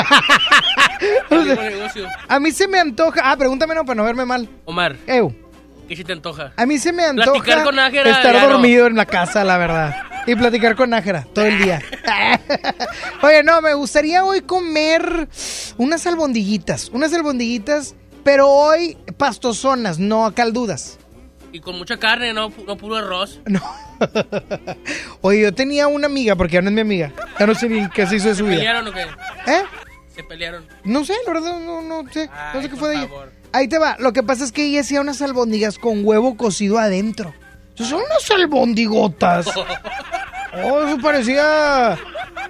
A mí se me antoja. Ah, pregúntame no para no verme mal.
Omar,
Eu,
¿qué si te antoja?
a mí se me antoja
Platicar con Nájera,
estar
ya no.
dormido en la casa, la verdad. Y platicar con Nájera todo el día. Oye, no, me gustaría hoy comer unas albondiguitas. Unas albondiguitas, pero hoy pastosonas, no caldudas.
Y con mucha carne, no, no puro arroz.
Oye, yo tenía una amiga, porque ya no es mi amiga. Ya no sé ni qué se hizo de su
¿Se
vida.
pelearon o qué?
¿Eh?
Se pelearon.
No sé, la verdad, no, no sé. no sé qué fue de ella. Ahí te va. Lo que pasa es que ella hacía unas albóndigas con huevo cocido adentro. Entonces, son unas albóndigotas. Oh, eso parecía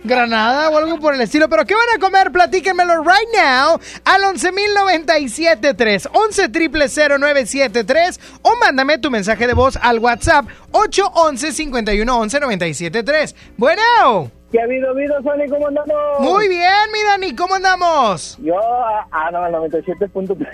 granada o algo por el estilo. Pero ¿qué van a comer? Platíquenmelo right now al 11.097.3, 11.000.973 o mándame tu mensaje de voz al WhatsApp 811-511-973. Bueno.
¿Qué ha habido, habido, Sony? ¿Cómo andamos?
Muy bien, mi Dani, ¿cómo andamos?
Yo, ah, ah, no, el 97.3.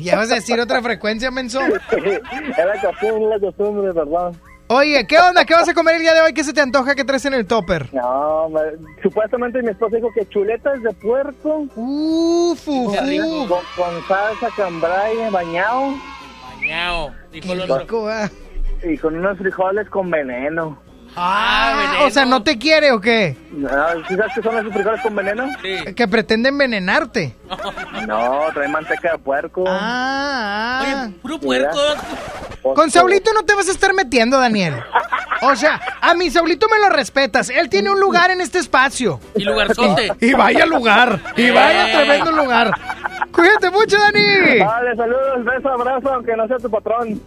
Ya vas a decir otra frecuencia, menso.
es la costumbre, la costumbre, perdón.
Oye, ¿qué onda? ¿Qué vas a comer el día de hoy? ¿Qué se te antoja que traes en el topper?
No, me- supuestamente mi esposa dijo que chuletas de puerco.
Uf, uf,
con,
uf.
con salsa cambray bañado.
Dijo
rico, ah.
Y con unos frijoles con veneno.
Ah, o sea, ¿no te quiere o qué?
No, ¿Sí sabes qué son esos frijoles con veneno?
Sí.
Que pretende envenenarte.
No, trae manteca de puerco.
Ah, ah.
Oye, puro puerco.
Con Saulito no te vas a estar metiendo, Daniel. O sea, a mi Saulito me lo respetas. Él tiene un lugar en este espacio.
Y lugarzote.
Y vaya lugar. Y vaya
Eh.
tremendo lugar. Cuídate mucho, Dani.
Vale, saludos, beso, abrazo, aunque no sea tu patrón.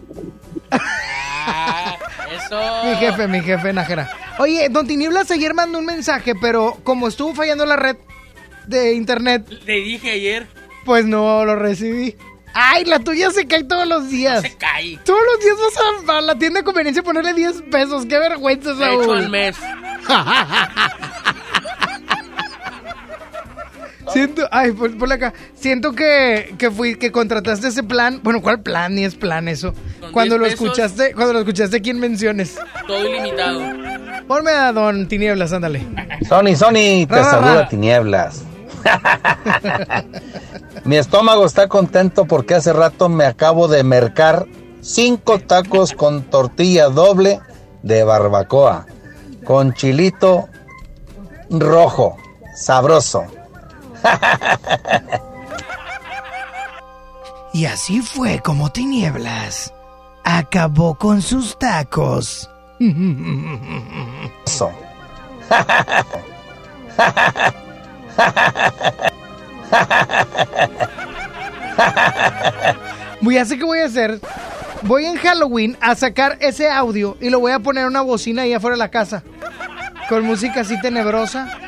Ah, eso.
Mi jefe, mi jefe, Nájera. Oye, Don Tinieblas ayer mandó un mensaje, pero como estuvo fallando la red de internet,
Le dije ayer.
pues no lo recibí. Ay, la tuya se cae todos los días.
Se cae.
Todos los días vas a, a la tienda de conveniencia a ponerle 10 pesos. Qué vergüenza,
hecho,
Saúl.
al mes.
Siento, ay, pon- ponle acá. Siento que, que fui, que contrataste ese plan. Bueno, ¿cuál plan? Ni es plan eso. Cuando
10
lo
pesos.
escuchaste, cuando lo escuchaste aquí en menciones.
Todo ilimitado.
Ponme a Don Tinieblas, ándale.
Sony, Sony, te
Ra, ra, ra.
saluda Tinieblas. Mi estómago está contento porque hace rato me acabo de mercar cinco tacos con tortilla doble de barbacoa, con chilito rojo, sabroso.
Y así fue como Tinieblas acabó con sus tacos.
Eso.
Voy a hacer qué voy a hacer. Voy en Halloween a sacar ese audio y lo voy a poner en una bocina ahí afuera de la casa. Con música así tenebrosa.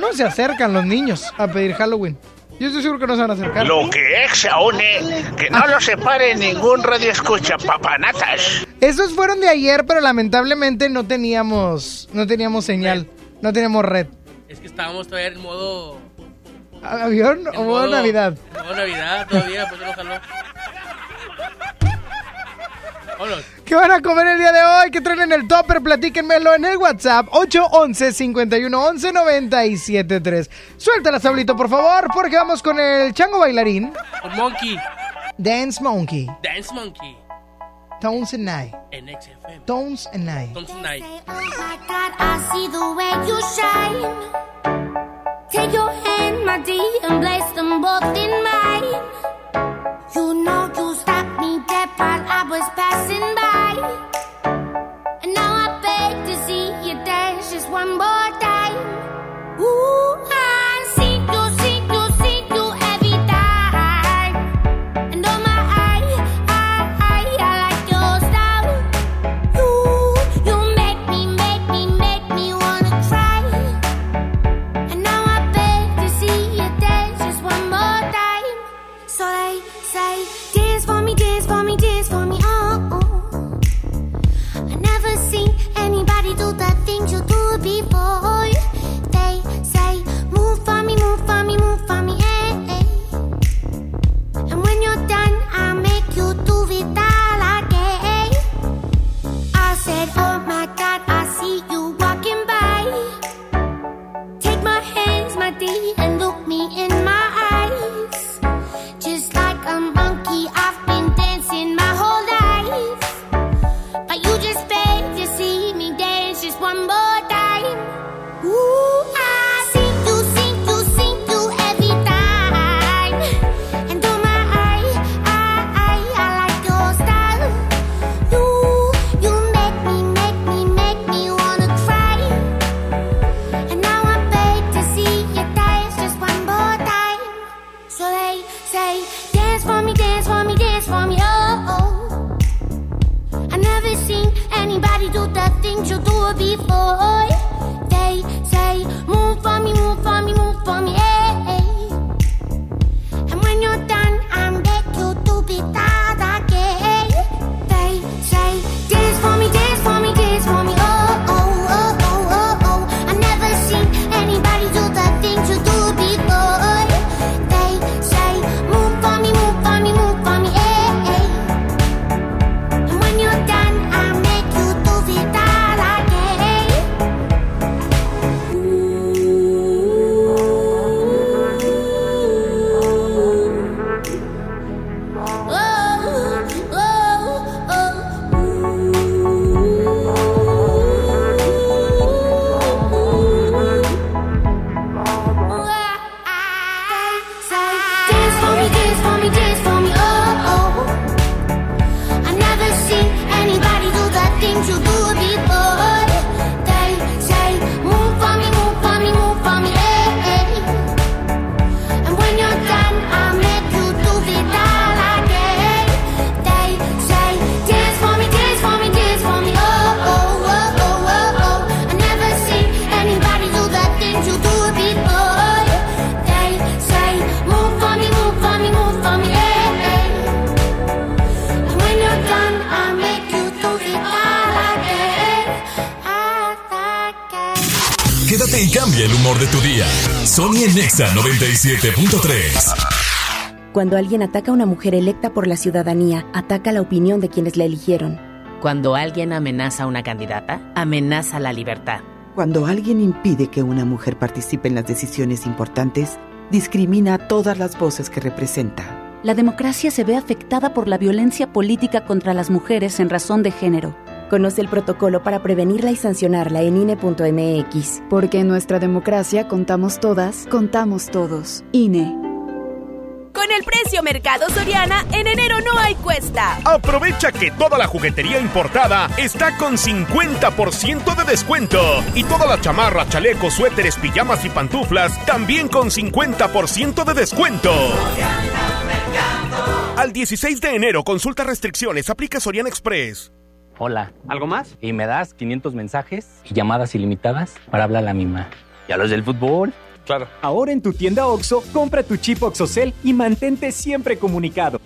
No se acercan los niños a pedir Halloween. Yo estoy seguro que no se van a acercar.
Lo que es une, que no lo separe ningún radio escucha, papanatas.
Esos fueron de ayer, pero lamentablemente no teníamos, no teníamos señal, no teníamos red.
Es que estábamos todavía en modo.
¿Avión o modo Navidad?
en modo Navidad todavía, pues no jaló. Vámonos.
¿Qué van a comer el día de hoy? ¿Qué traen en el topper? Platíquenmelo en el WhatsApp 811-511-973. Suéltala, Saulito, por favor, porque vamos con el chango bailarín.
Con Monkey.
Dance Monkey.
Dance Monkey
Tones and Night.
en XFM.
Tones and Night.
Tones and Night.
God, I see the way you shine. Take your hand, my dear, and place them both in mine. You know you stopped me dead while I was passing one more
cambia el humor de tu día. Sony en Nexa 97.3.
Cuando alguien ataca a una mujer electa por la ciudadanía, ataca la opinión de quienes la eligieron.
Cuando alguien amenaza a una candidata, amenaza la libertad.
Cuando alguien impide que una mujer participe en las decisiones importantes, discrimina a todas las voces que representa.
La democracia se ve afectada por la violencia política contra las mujeres en razón de género.
Conoce el protocolo para prevenirla y sancionarla en INE.mx.
Porque en nuestra democracia contamos todas, contamos todos. INE.
Con el precio Mercado Soriana, en enero no hay cuesta.
Aprovecha que toda la juguetería importada está con 50% de descuento. Y todas las chamarras, chalecos, suéteres, pijamas y pantuflas también con 50% de descuento. Al 16 de enero, consulta restricciones, aplica Soriana Express.
Hola. ¿Algo más? Y me das 500 mensajes y llamadas ilimitadas para hablar a la misma. ¿Y a los del fútbol?
Claro. Ahora en tu tienda OXO, compra tu chip OXOCEL y mantente siempre comunicado.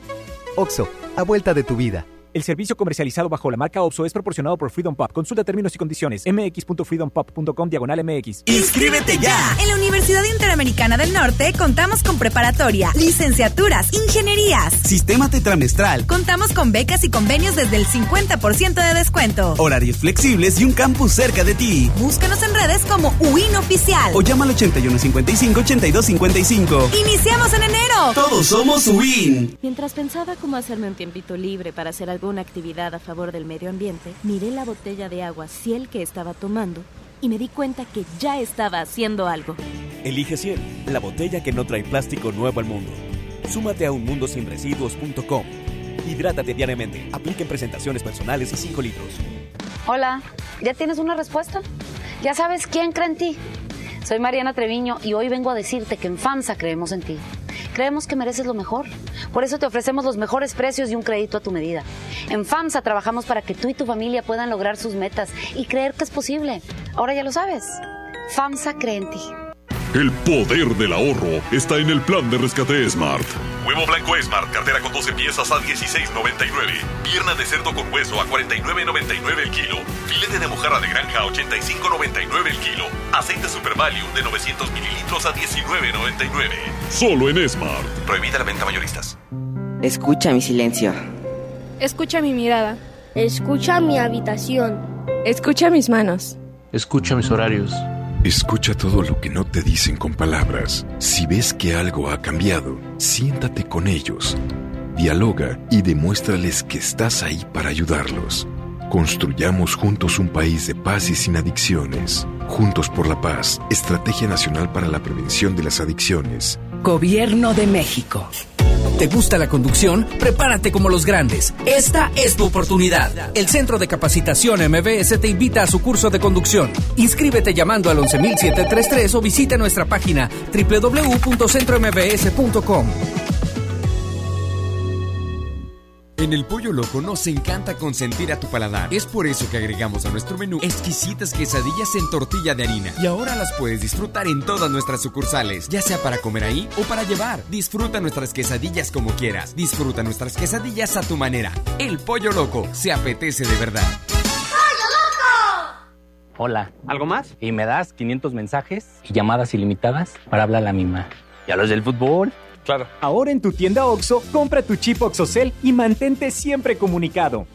OXO, a vuelta de tu vida.
El servicio comercializado bajo la marca OPSO es proporcionado por Freedom Pop. Consulta términos y condiciones. mx.freedompop.com diagonal mx.
¡Inscríbete ya! En la Universidad Interamericana del Norte contamos con preparatoria, licenciaturas, ingenierías,
sistema tetramestral.
Contamos con becas y convenios desde el 50% de descuento.
Horarios flexibles y un campus cerca de ti.
Búscanos en redes como UIN Oficial.
O llama al 8155-8255.
¡Iniciamos en enero!
Todos somos UIN.
Mientras pensaba cómo hacerme un tiempito libre para hacer algo una actividad a favor del medio ambiente, miré la botella de agua Ciel que estaba tomando y me di cuenta que ya estaba haciendo algo.
Elige Ciel, la botella que no trae plástico nuevo al mundo. Súmate a unmundosinresiduos.com. Hidrátate diariamente. Apliquen presentaciones personales y 5 litros.
Hola, ¿ya tienes una respuesta? ¿Ya sabes quién cree en ti? Soy Mariana Treviño y hoy vengo a decirte que en FAMSA creemos en ti. Creemos que mereces lo mejor. Por eso te ofrecemos los mejores precios y un crédito a tu medida. En FAMSA trabajamos para que tú y tu familia puedan lograr sus metas y creer que es posible. Ahora ya lo sabes. FAMSA cree en ti.
El poder del ahorro está en el plan de rescate Smart. Huevo blanco Smart, cartera con 12 piezas a 16.99. Pierna de cerdo con hueso a 49.99 el kilo. Filete de mojarra de granja a 85.99 el kilo. Aceite Super Value de 900 mililitros a 19.99. Solo en Smart. Prohibida la venta mayoristas.
Escucha mi silencio.
Escucha mi mirada. Escucha mi habitación. Escucha mis manos.
Escucha mis horarios.
Escucha todo lo que no te dicen con palabras. Si ves que algo ha cambiado, siéntate con ellos. Dialoga y demuéstrales que estás ahí para ayudarlos. Construyamos juntos un país de paz y sin adicciones. Juntos por la paz, Estrategia Nacional para la Prevención de las Adicciones.
Gobierno de México. ¿Te gusta la conducción? Prepárate como los grandes. Esta es tu oportunidad. El Centro de Capacitación MBS te invita a su curso de conducción. Inscríbete llamando al 11733 o visita nuestra página www.centrombs.com.
En el Pollo Loco nos encanta consentir a tu paladar. Es por eso que agregamos a nuestro menú exquisitas quesadillas en tortilla de harina. Y ahora las puedes disfrutar en todas nuestras sucursales, ya sea para comer ahí o para llevar. Disfruta nuestras quesadillas como quieras. Disfruta nuestras quesadillas a tu manera. El Pollo Loco se apetece de verdad.
Hola. ¿Algo más? Y me das 500 mensajes y llamadas ilimitadas para hablar a la misma. ¿Y a los del fútbol?
Claro. Ahora en tu tienda OXO, compra tu chip OXOCEL y mantente siempre comunicado.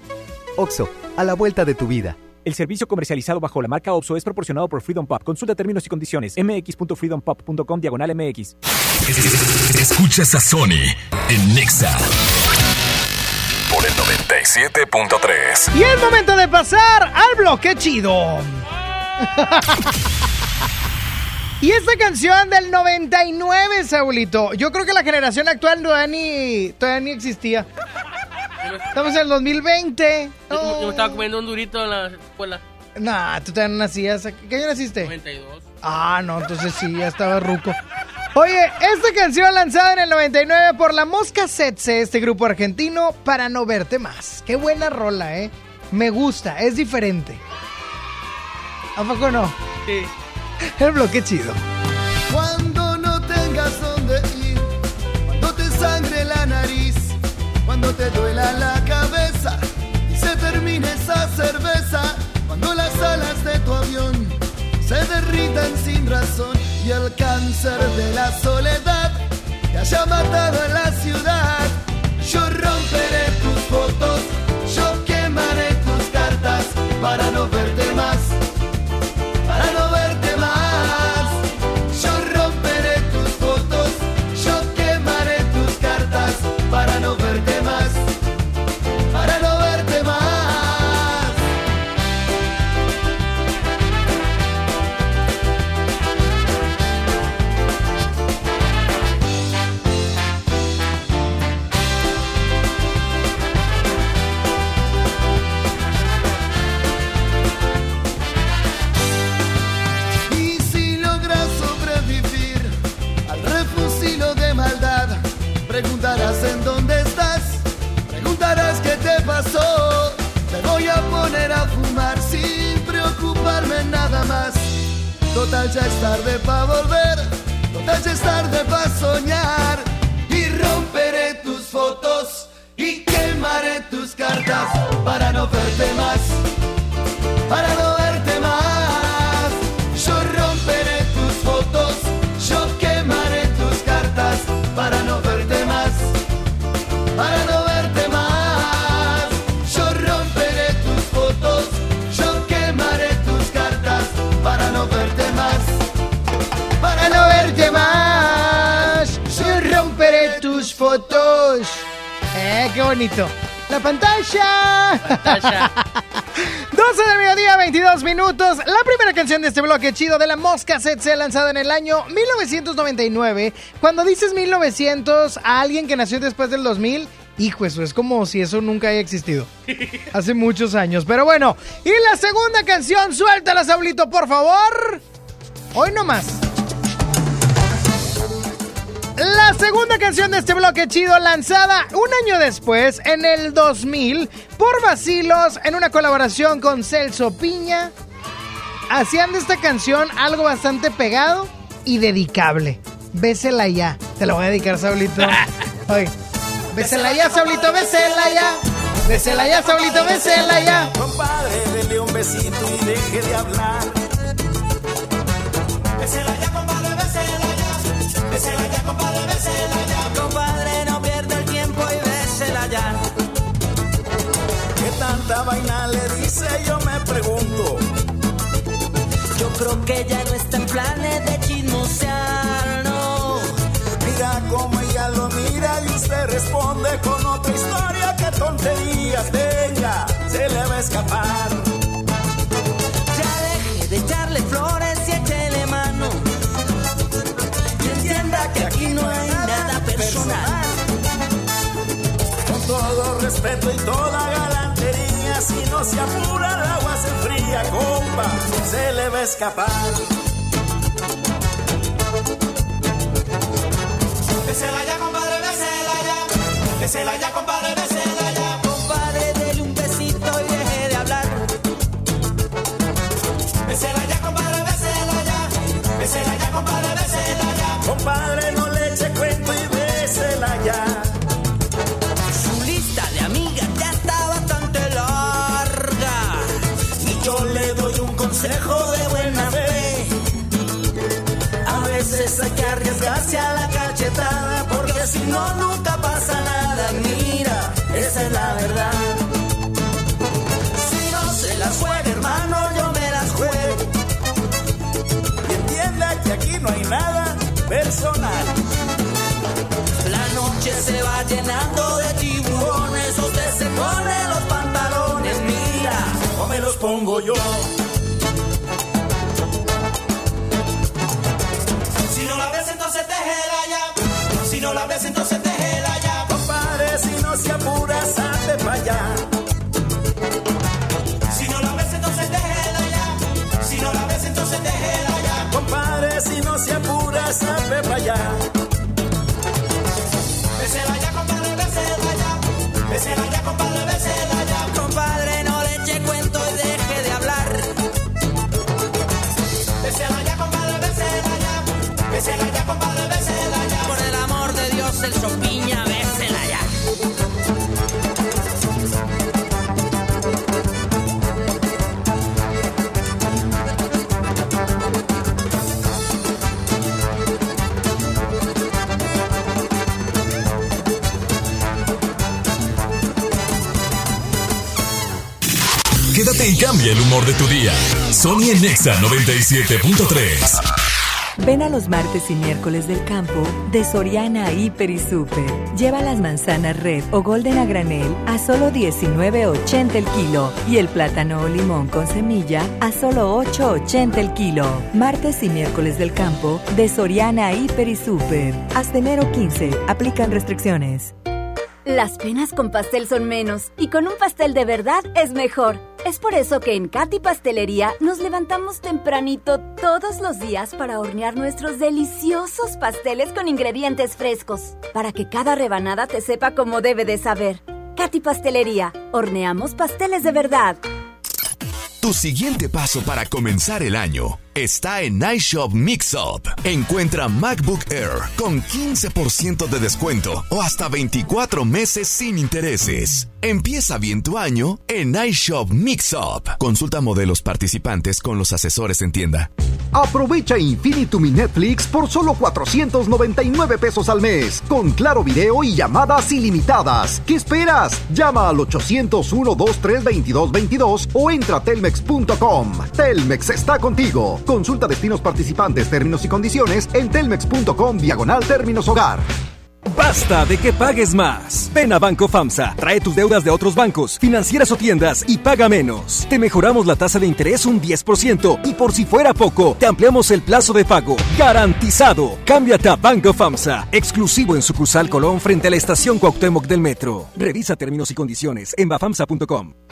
OXO, a la vuelta de tu vida.
El servicio comercializado bajo la marca OXO es proporcionado por Freedom Pop. Consulta términos y condiciones. mx.freedompop.com diagonal mx.
Escuchas a Sony en Nexa por el 97.3.
Y es momento de pasar al bloque chido. Y esta canción del 99, Saulito. Yo creo que la generación actual todavía ni, todavía ni existía. Estamos en el 2020.
Yo, yo me estaba comiendo un durito en la escuela.
Nah, tú todavía no nacías. ¿Qué año naciste?
92.
Ah, no, entonces sí, ya estaba ruco. Oye, esta canción lanzada en el 99 por la Mosca Setse, este grupo argentino, para no verte más. Qué buena rola, ¿eh? Me gusta, es diferente. ¿A poco no?
Sí.
El bloque chido.
Cuando no tengas dónde ir, cuando te sangre la nariz, cuando te duela la cabeza y se termine esa cerveza, cuando las alas de tu avión se derritan sin razón y el cáncer de la soledad te haya matado en la ciudad, yo romperé Total ya es tarde para volver, total ya es tarde para soñar. Y romperé tus fotos y quemaré tus cartas para no verte más, para no verte
bonito. La pantalla. 12 del mediodía, 22 minutos. La primera canción de este bloque chido de la Mosca Set se ha lanzado en el año 1999. Cuando dices 1900 a alguien que nació después del 2000, hijo, eso es como si eso nunca haya existido. Hace muchos años. Pero bueno, y la segunda canción, suéltala, Saulito, por favor. Hoy no más. La segunda canción de este bloque chido lanzada un año después, en el 2000, por Vacilos, en una colaboración con Celso Piña. Hacían de esta canción algo bastante pegado y dedicable. Bésela ya. Te la voy a dedicar, Saulito. Oye. Bésela ya, Saulito, bésela ya. Bésela ya, Saulito, bésela ya.
Compadre, dele un besito y deje de hablar. Bésela ya, compadre, bésela ya. Compadre, no pierda el tiempo y bésela ya. ¿Qué tanta vaina le dice? Yo me pregunto.
Yo creo que ya no está en planes de chismosear, no.
Mira cómo ella lo mira y usted responde con otra historia. ¿Qué tonterías tenga? Se le va a escapar.
Aquí no hay nada personal.
Con todo respeto y toda galantería, si no se apura el agua se enfría, compa, se le va a escapar. Bésela ya, compadre, bésela ya. Compadre, bésela ya.
Compadre, dele un besito y deje de hablar.
Bésela ya, compadre, bésela ya. Ya, compadre, ya. Compadre, no
Su lista de amigas ya está bastante larga.
Y yo le doy un consejo de buena fe. A veces hay que arriesgarse a la cachetada, porque si no, nunca pasa nada. Mira, esa es la verdad. Si no se las juega, hermano, yo me las juego. Y entienda que aquí no hay nada personal.
Se va llenando de tiburones. Usted se pone los pantalones, mira.
O me los pongo yo. Si no la ves, entonces déjela ya. Si no la ves, entonces déjela ya. Compadre, si no se apura, salte para allá. Si no la ves, entonces déjela ya. Si no la ves, entonces déjela ya. Compadre, si no se apura, salte para allá. Bésela ya, compadre, bésela ya. Bésela ya, compadre, bésela ya.
Compadre, no le eche cuento y deje de hablar.
Bésela ya, compadre, bésela ya. Bésela ya, compadre, bésela ya.
Por el amor de Dios, el sopiña, bésela ya.
Humor de tu día. Sony en Nexa 97.3.
Ven a los martes y miércoles del campo de Soriana Hiper y Super. Lleva las manzanas red o golden a granel a solo 19.80 el kilo y el plátano o limón con semilla a solo 8.80 el kilo. Martes y miércoles del campo de Soriana Hiper y Super. Hasta enero 15. Aplican restricciones.
Las penas con pastel son menos y con un pastel de verdad es mejor. Es por eso que en Katy Pastelería nos levantamos tempranito todos los días para hornear nuestros deliciosos pasteles con ingredientes frescos, para que cada rebanada te sepa como debe de saber. Katy Pastelería, horneamos pasteles de verdad.
Tu siguiente paso para comenzar el año está en iShop Mixup. Encuentra MacBook Air con 15% de descuento o hasta 24 meses sin intereses. Empieza bien tu año en iShop Mixup. Consulta modelos participantes con los asesores en tienda.
Aprovecha Infinitum mi Netflix por solo 499 pesos al mes, con claro video y llamadas ilimitadas. ¿Qué esperas? Llama al 801 23 2222 o entra a telmex.com. Telmex está contigo. Consulta destinos participantes, términos y condiciones en telmex.com diagonal términos hogar.
Basta de que pagues más. Ven a Banco FAMSA, trae tus deudas de otros bancos, financieras o tiendas y paga menos. Te mejoramos la tasa de interés un 10% y por si fuera poco, te ampliamos el plazo de pago. Garantizado. Cámbiate a Banco FAMSA, exclusivo en sucursal Colón frente a la estación Cuauhtémoc del Metro. Revisa términos y condiciones en bafamsa.com.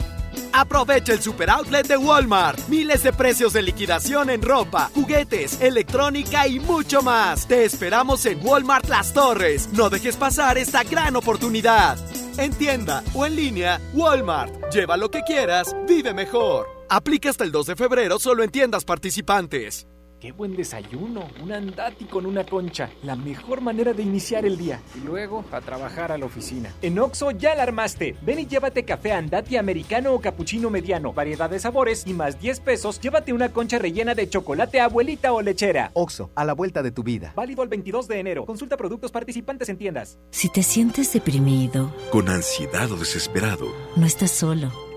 Aprovecha el super outlet de Walmart. Miles de precios de liquidación en ropa, juguetes, electrónica y mucho más. Te esperamos en Walmart Las Torres. No dejes pasar esta gran oportunidad. En tienda o en línea, Walmart. Lleva lo que quieras, vive mejor. Aplica hasta el 2 de febrero solo en tiendas participantes.
Qué buen desayuno, un andati con una concha, la mejor manera de iniciar el día. Y luego a trabajar a la oficina. En Oxo ya la armaste. Ven y llévate café andati americano o cappuccino mediano, variedad de sabores y más 10 pesos, llévate una concha rellena de chocolate abuelita o lechera.
Oxo, a la vuelta de tu vida.
Válido el 22 de enero. Consulta productos participantes en tiendas.
Si te sientes deprimido,
Con ansiedad o desesperado,
no estás solo.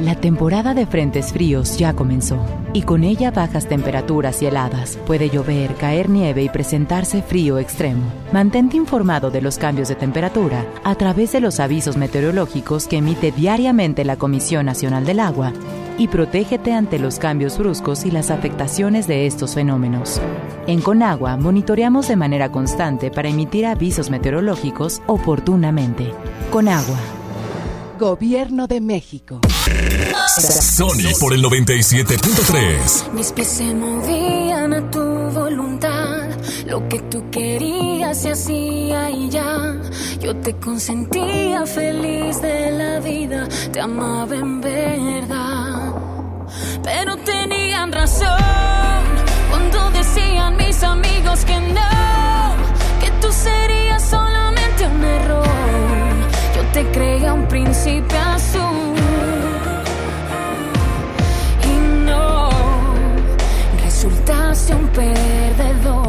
La temporada de frentes fríos ya comenzó y con ella bajas temperaturas y heladas. Puede llover, caer nieve y presentarse frío extremo. Mantente informado de los cambios de temperatura a través de los avisos meteorológicos que emite diariamente la Comisión Nacional del Agua y protégete ante los cambios bruscos y las afectaciones de estos fenómenos. En Conagua monitoreamos de manera constante para emitir avisos meteorológicos oportunamente. Conagua.
Gobierno de México.
Sony por el 97.3.
Mis pies se movían a tu voluntad. Lo que tú querías se hacía y ya. Yo te consentía feliz de la vida. Te amaba en verdad. Pero tenían razón cuando decían mis amigos que no. Que tú serías solamente un error. Te creía un príncipe azul. Y no, resultaste un perdedor.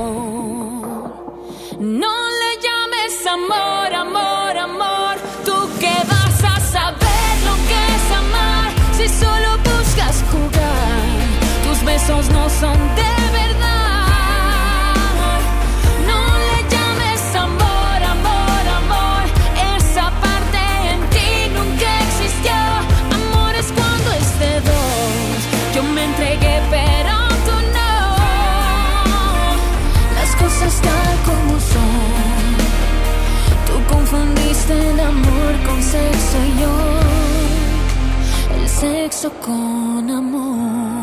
No le llames amor, amor, amor. Tú que vas a saber lo que es amar si solo buscas jugar. Tus besos no son de yo. El sexo con amor.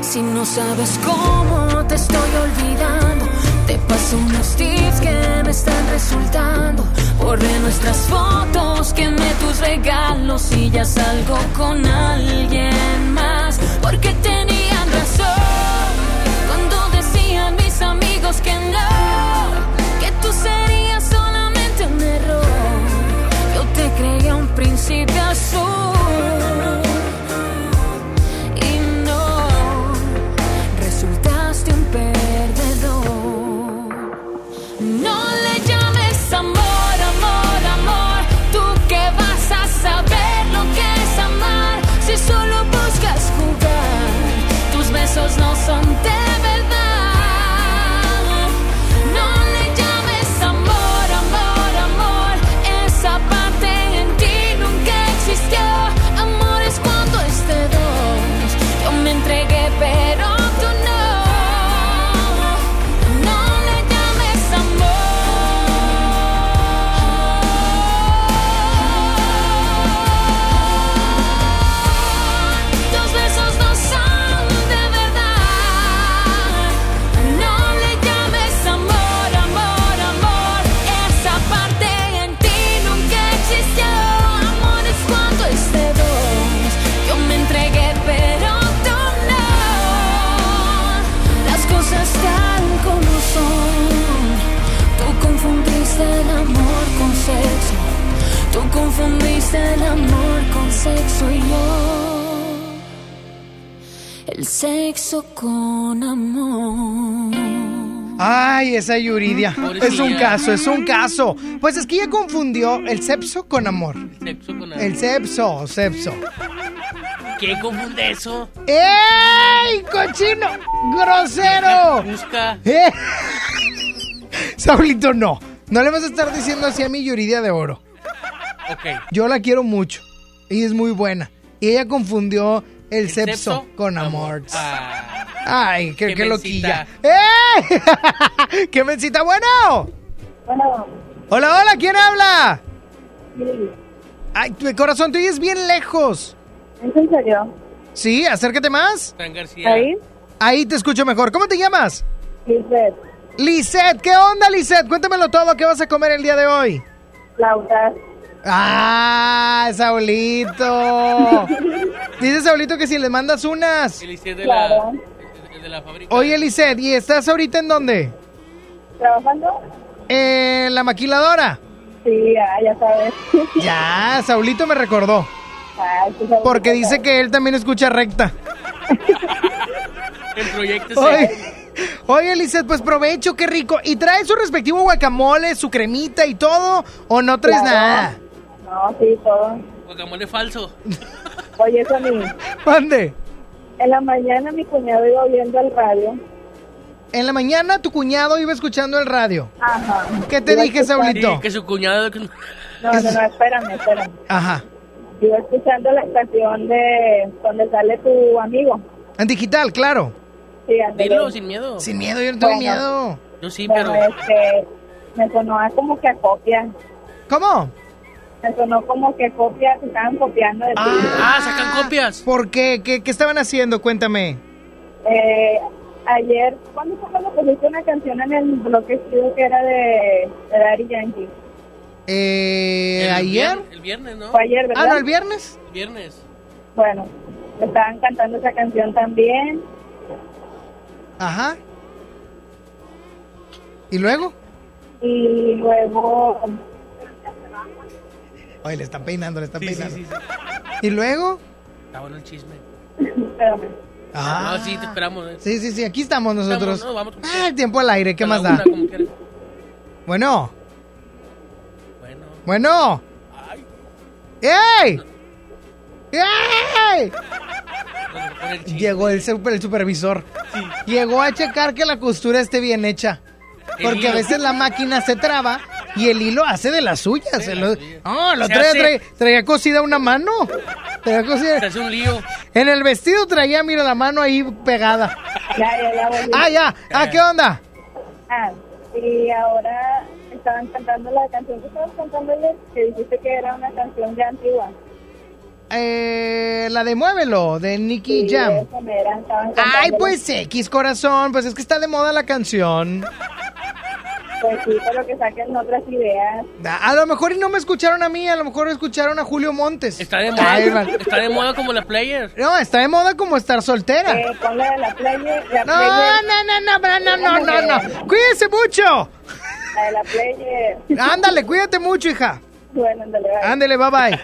Si no sabes cómo te estoy olvidando, te paso unos tips que me están resultando. Borré nuestras fotos, quemé tus regalos y ya salgo con alguien más. Porque tenían razón cuando decían mis amigos que no, creía un príncipe azul. Y no, resultaste un perdedor. No le llames amor, amor, amor. Tú que vas a saber lo que es amar si solo buscas jugar. Tus besos no
Es un caso, es un caso. Pues es que ella confundió el sepso con amor.
Sexo con amor.
El sepso, sepso.
¿Qué confunde eso?
¡Ey, cochino! ¡Grosero!
Busca.
¿Eh? Saulito, no. No le vas a estar diciendo así a mi Yuridia de oro.
Ok.
Yo la quiero mucho. Y es muy buena. Y ella confundió el,
¿El
sepso,
sepso?
con amor.
Ah,
Ay, qué,
Qué
qué
mencita.
loquilla. ¡Eh! ¡Qué mencita! Bueno. Hola, hola, ¿quién habla?
sí.
Ay, tu corazón, tú es bien lejos.
¿Es en serio?
Sí, acércate más.
García.
¿Ahí?
Ahí te escucho mejor. ¿Cómo te llamas?
Lisbeth,
Lisette, ¿qué onda, Lisette? Cuéntamelo todo. ¿Qué vas a comer el día de hoy?
Laura.
¡Ah, Saulito! Dice Saulito que si le mandas unas.
El ICE de
Claro.
la, de la fábrica.
Oye, Lisette, ¿y estás ahorita en dónde?
¿Trabajando?
En la maquiladora.
Sí, ya, ya sabes.
Ya, Saulito me recordó.
Sabes
Porque
que
dice que él también escucha recta.
El proyecto
Oye,
se...
oye, Lisette, pues provecho, qué rico. ¿Y trae su respectivo guacamole, su cremita y todo? ¿O no traes
Claro.
nada?
No, sí, todo.
Guacamole falso.
Oye, eso a mí.
¿Dónde?
En la mañana mi cuñado iba oyendo el radio.
En la mañana tu cuñado iba escuchando el radio.
Ajá.
¿Qué te
Iba
dije,
escuchando-
Saulito?
Sí, que su cuñado...
No, no, no, espérame, espérame.
Ajá.
Iba escuchando la estación de donde sale tu amigo.
En digital, claro.
Sí, ándale.
Dilo sin miedo.
Sin miedo, yo no tengo
Bueno.
miedo.
Yo sí,
Bueno,
pero...
este, me sonó a como que a copia.
¿Cómo?
Me sonó como que copia, se estaban copiando de ti.
Ah, sacan copias.
¿Por qué? ¿Qué, qué estaban haciendo? Cuéntame.
Eh, ayer, ¿cuándo fue cuando pusiste una canción en el bloque estudio que era de, de Daddy Yankee?
Eh,
El
¿Ayer?
El viernes, ¿no?
Fue ayer, ¿verdad?
Ah, ¿no, el viernes?
El viernes.
Bueno, estaban cantando esa canción también.
Ajá. ¿Y luego?
Y luego,
Oye, le están peinando, le están
Sí,
peinando.
sí, sí.
¿Y luego?
Está bueno el chisme.
espérame.
Ah,
No, sí, te esperamos. ¿eh?
Sí, sí, sí, aquí estamos nosotros.
Estamos, no, vamos como
Ah, el tiempo al aire, ¿qué más da? Bueno,
Bueno.
bueno. ¡Ey! ¡Ey!
El.
Llegó el, super- el supervisor. Llegó a checar que la costura esté bien hecha. Porque a veces la máquina se traba y el hilo hace de las suyas.
Sí,
lo-. No, lo traía,
hace-
traía, traía cosida una mano. Traía cosida-
Se hace un lío.
En el vestido traía, mira, la mano ahí pegada.
Ya, ya, ya volví.
Ah, ya. Ah, ¿qué onda?
Ah, y ahora estaban cantando la canción que estabas cantando ayer, que dijiste que era una canción ya antigua.
Eh, la de Muévelo, de Nicky
Sí,
Jam. Ay, pues X, corazón. Pues es que está de moda la canción. A lo mejor y no me escucharon a mí, a lo mejor escucharon a Julio Montes.
Está de moda, está de moda como la player.
No, está de moda como estar soltera.
Eh, Ponle la player. La
no, no, no, no, no, no, no, no, no. Cuídese mucho.
La de la player.
Ándale, cuídate mucho, hija.
Bueno, ándale, bye.
Ándale, bye, bye.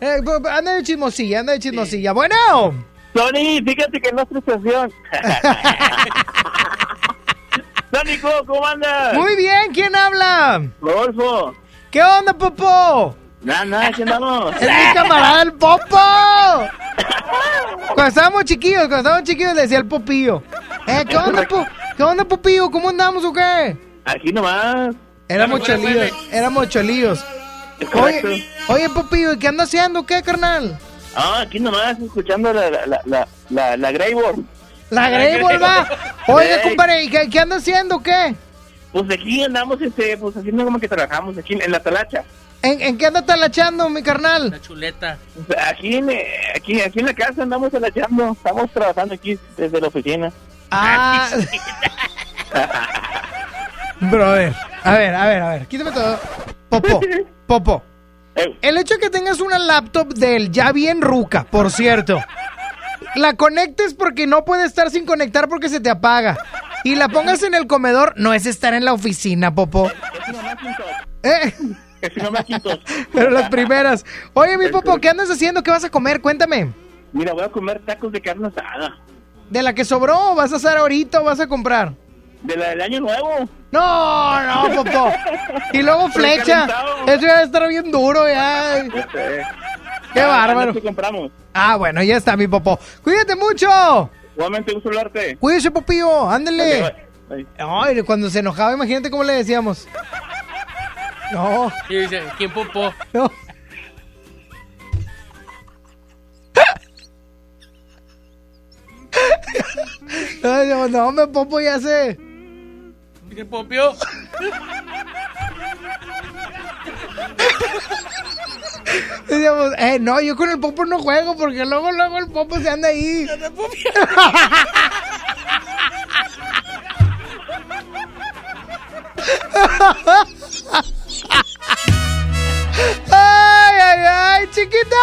eh, anda de chismosilla, anda de chismosilla. Bueno.
Tony, fíjate que no es frustración. ¿cómo andas?
Muy bien, ¿quién habla?
Rodolfo.
¿Qué onda, Popo?
Nada, nada, aquí andamos.
Es mi camarada el Popo. Cuando estábamos chiquillos, cuando estábamos chiquillos le decía el Popillo. Eh, ¿qué onda, po? ¿Qué onda, Popillo? ¿Cómo andamos o qué?
Aquí nomás.
Éramos cholillos, éramos cholillos. Oye, oye, Popillo, ¿y qué anda haciendo? ¿Qué, carnal?
Ah, aquí nomás, escuchando la, la, la, la, la. La
Greyball va.
Ey.
compadre, ¿y qué, qué anda haciendo? ¿Qué?
Pues aquí andamos, este, pues haciendo como que trabajamos aquí en, en la talacha.
¿En, en qué anda talachando, mi carnal?
La chuleta.
Aquí en, eh, aquí, aquí en la casa andamos talachando. Estamos trabajando aquí desde la oficina.
Ah. Brother. A ver, a ver, a ver. Quítame todo. Popo, Popo. El hecho de que tengas una laptop del ya bien ruca, por cierto. La conectes porque no puede estar sin conectar porque se te apaga. Y la pongas en el comedor, no es estar en la oficina, Popo. ¿Eh? Pero las primeras. Oye, mi Popo, ¿qué andas haciendo? ¿Qué vas a comer? Cuéntame.
Mira, voy a comer tacos de carne asada.
¿De la que sobró? ¿Vas a hacer ahorita o vas a comprar?
De la del año nuevo.
No, no, Popo. Y luego flecha. Eso ya va a estar bien duro ya. Qué bárbaro.
¿Qué compramos?
Ah, bueno, ya está, mi Popo. Cuídate mucho.
Igualmente, gusto hablarte.
Cuídese, Popillo. Ándale.
Bye.
Ay, cuando se enojaba, imagínate cómo le decíamos. No.
Y dice, ¿quién popó?
No. No, no, no, me Popo ya sé.
¿Quién popió?
Decíamos, eh, no, yo con el Popo no juego porque luego, luego el Popo se anda ahí. ¡Ay, ay, ay, chiquita!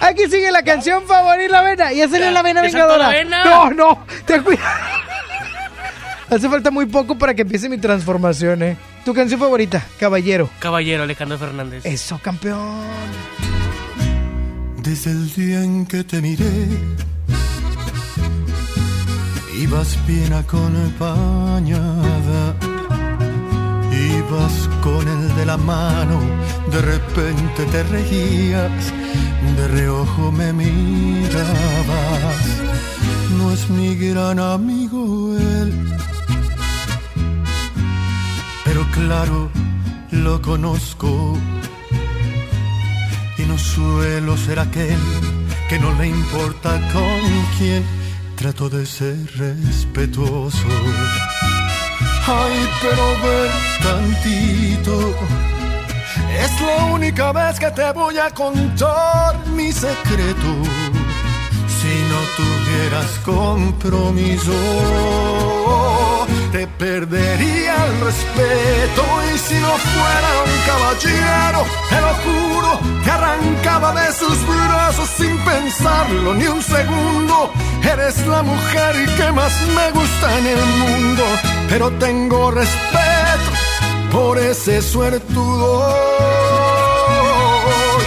Aquí sigue la canción favorita, la vena. Ya salió la vena
¿Ya saltó
vengadora.
la vena?
No, no, ten cuidado. Hace falta muy poco para que empiece mi transformación, ¿eh? Tu canción favorita, Caballero.
Caballero Alejandro Fernández.
Eso, campeón.
Desde el día en que te miré, ibas bien acompañada. Ibas con el de la mano, de repente te reías, de reojo me mirabas. No es mi gran amigo él, claro, lo conozco y no suelo ser aquel que no le importa con quién trato de ser respetuoso. Ay, pero ven tantito. Es la única vez que te voy a contar mi secreto. Si no tuvieras compromiso, te perdería el respeto. Y si no fuera un caballero, te lo juro, te arrancaba de sus brazos sin pensarlo ni un segundo. Eres la mujer que más me gusta en el mundo, pero tengo respeto por ese suertudo.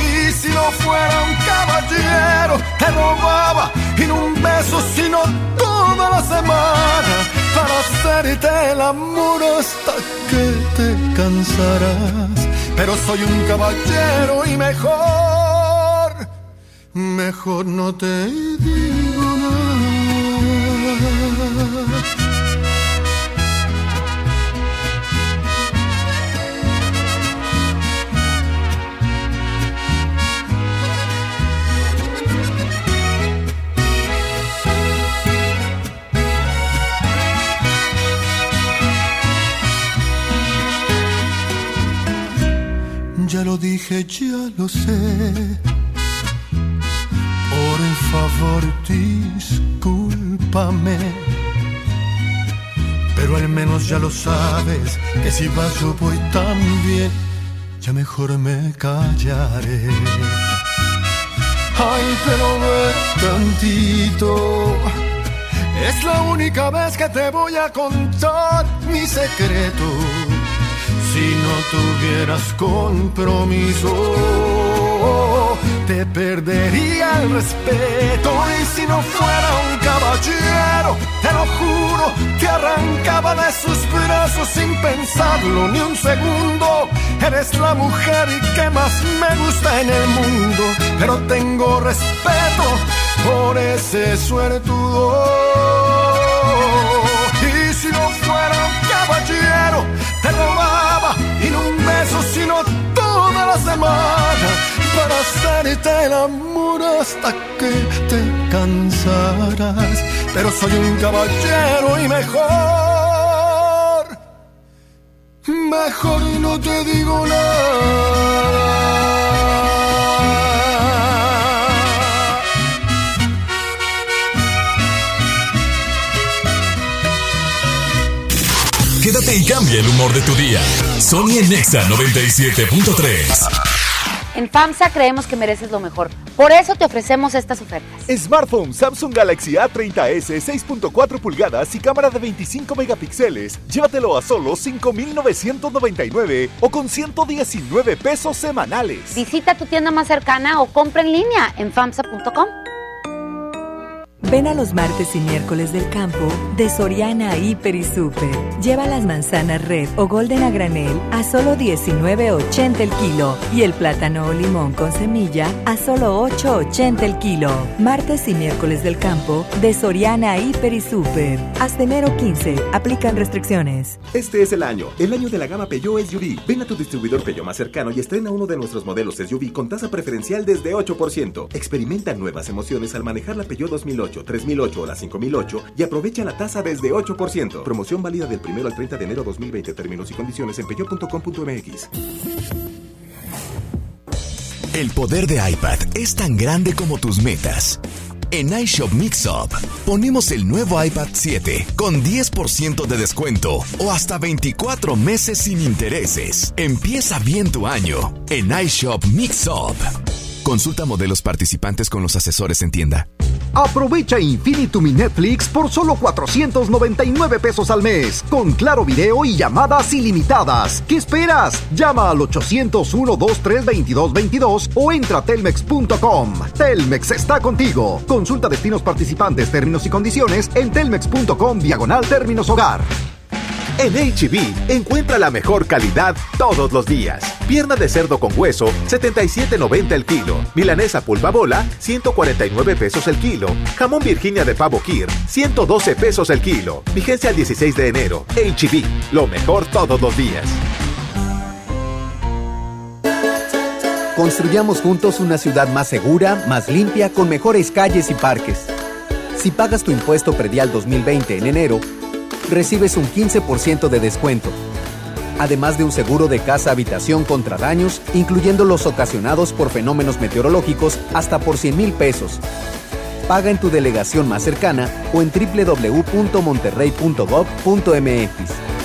Y si no fuera un caballero, te robaba y no un beso, sino toda la semana para hacerte el amor hasta que te cansarás. Pero soy un caballero y mejor, mejor no te digo Ya lo dije, ya lo sé. Por favor, discúlpame. Pero al menos ya lo sabes, que si vas yo voy también. Ya mejor me callaré. Ay, pero ve tantito. Es la única vez que te voy a contar mi secreto. Si no tuvieras compromiso, te perdería el respeto. Y si no fuera un caballero, te lo juro, te arrancaba de sus brazos sin pensarlo ni un segundo. Eres la mujer que más me gusta en el mundo, pero tengo respeto por ese suertudo. Toda la semana para hacerte el amor hasta que te cansarás. Pero soy un caballero y mejor, mejor y no te digo nada.
Y cambia el humor de tu día. Sony en Nexa 97.3.
En FAMSA creemos que mereces lo mejor.
Por eso te ofrecemos estas ofertas.
Smartphone Samsung Galaxy A30s 6.4 pulgadas y cámara de 25 megapíxeles. Llévatelo a solo 5.999 o con 119 pesos semanales.
Visita tu tienda más cercana o compra en línea en famsa.com.
Ven a los martes y miércoles del campo de Soriana Hiper y Super. Lleva las manzanas red o golden a granel a solo 19.80 el kilo y el plátano o limón con semilla a solo 8.80 el kilo. Martes y miércoles del campo de Soriana Hiper y Super. Hasta enero 15. Aplican restricciones.
Este es el año, el año de la gama Peugeot SUV. Ven a tu distribuidor Peugeot más cercano y estrena uno de nuestros modelos SUV con tasa preferencial desde 8%. Experimenta nuevas emociones al manejar la Peugeot 2008. 3008 o la 5008 y aprovecha la tasa desde 8%. Promoción válida del 1 al 30 de enero 2020. Términos y condiciones en peyo.com.mx.
El poder de iPad es tan grande como tus metas. En iShop Mixup ponemos el nuevo iPad 7 con 10% de descuento o hasta 24 meses sin intereses. Empieza bien tu año en iShop Mixup. Consulta modelos participantes con los asesores en tienda.
Aprovecha Infinitum y Netflix por solo 499 pesos al mes, con claro video y llamadas ilimitadas. ¿Qué esperas? Llama al 801-232222 o entra a telmex.com. Telmex está contigo. Consulta destinos participantes, términos y condiciones en telmex.com diagonal términos hogar.
En HB, encuentra la mejor calidad todos los días. Pierna de cerdo con hueso, 77.90 el kilo. Milanesa pulpa bola, 149 pesos el kilo. Jamón Virginia de pavo Kir, 112 pesos el kilo. Vigencia el 16 de enero. HB, lo mejor todos los días.
Construyamos juntos una ciudad más segura, más limpia, con mejores calles y parques. Si pagas tu impuesto predial 2020 en enero, recibes un 15% de descuento, además de un seguro de casa-habitación contra daños, incluyendo los ocasionados por fenómenos meteorológicos, hasta por 100 mil pesos. Paga en tu delegación más cercana o en www.monterrey.gov.mx.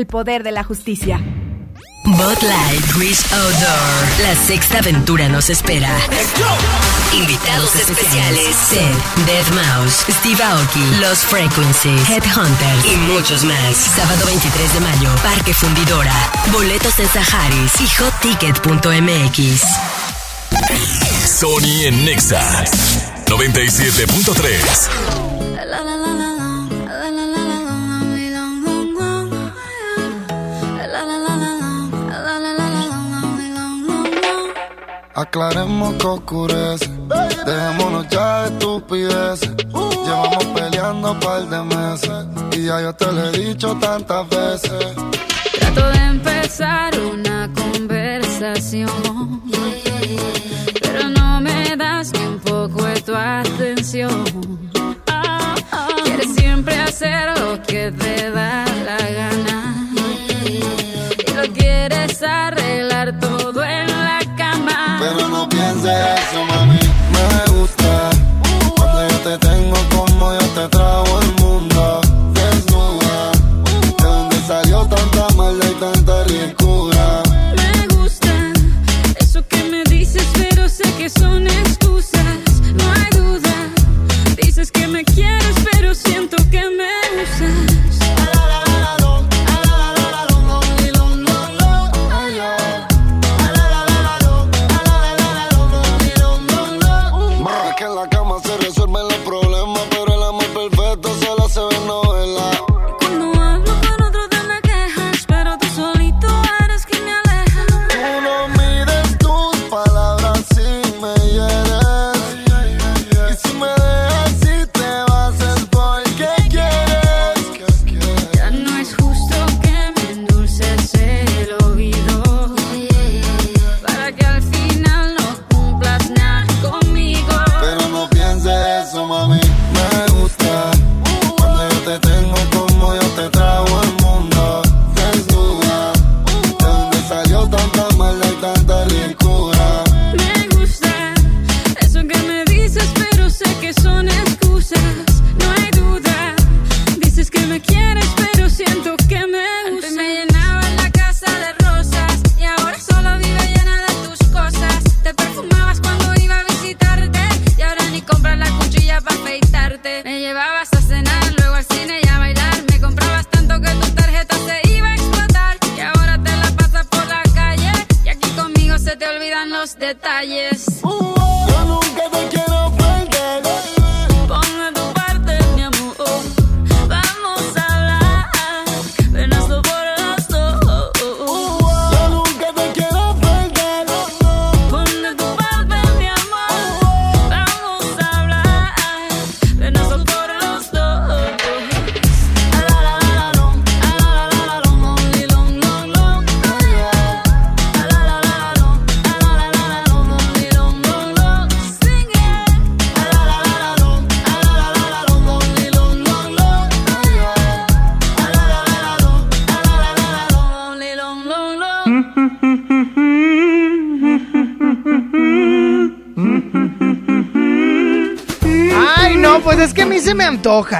poder de la justicia.
Bud Light Grease Outdoor. La sexta aventura nos espera. Invitados especiales: Seth, Dead Mouse, Steve Aoki, Los Frequencies, Headhunters y muchos más. Sábado 23 de mayo, Parque Fundidora. Boletos en Saharis y hotticket.mx.
Sony en Nexa 97.3.
Aclaremos que oscurece. Dejémonos ya de estupideces. Llevamos peleando un par de meses. Y ya yo te lo he dicho tantas veces.
Trato de empezar una conversación. Pero no me das ni un poco de tu atención. Quieres siempre hacer lo que te da la gana. Y lo quieres arreglar todo
no pienses eso, mami. Me gusta cuando yo te tengo como yo te trago el mundo. Desnuda, de donde salió tanta maldad y tanta ricura.
Me gusta eso que me dices, pero sé que son excusas. No hay duda. Dices que me quieres, pero siento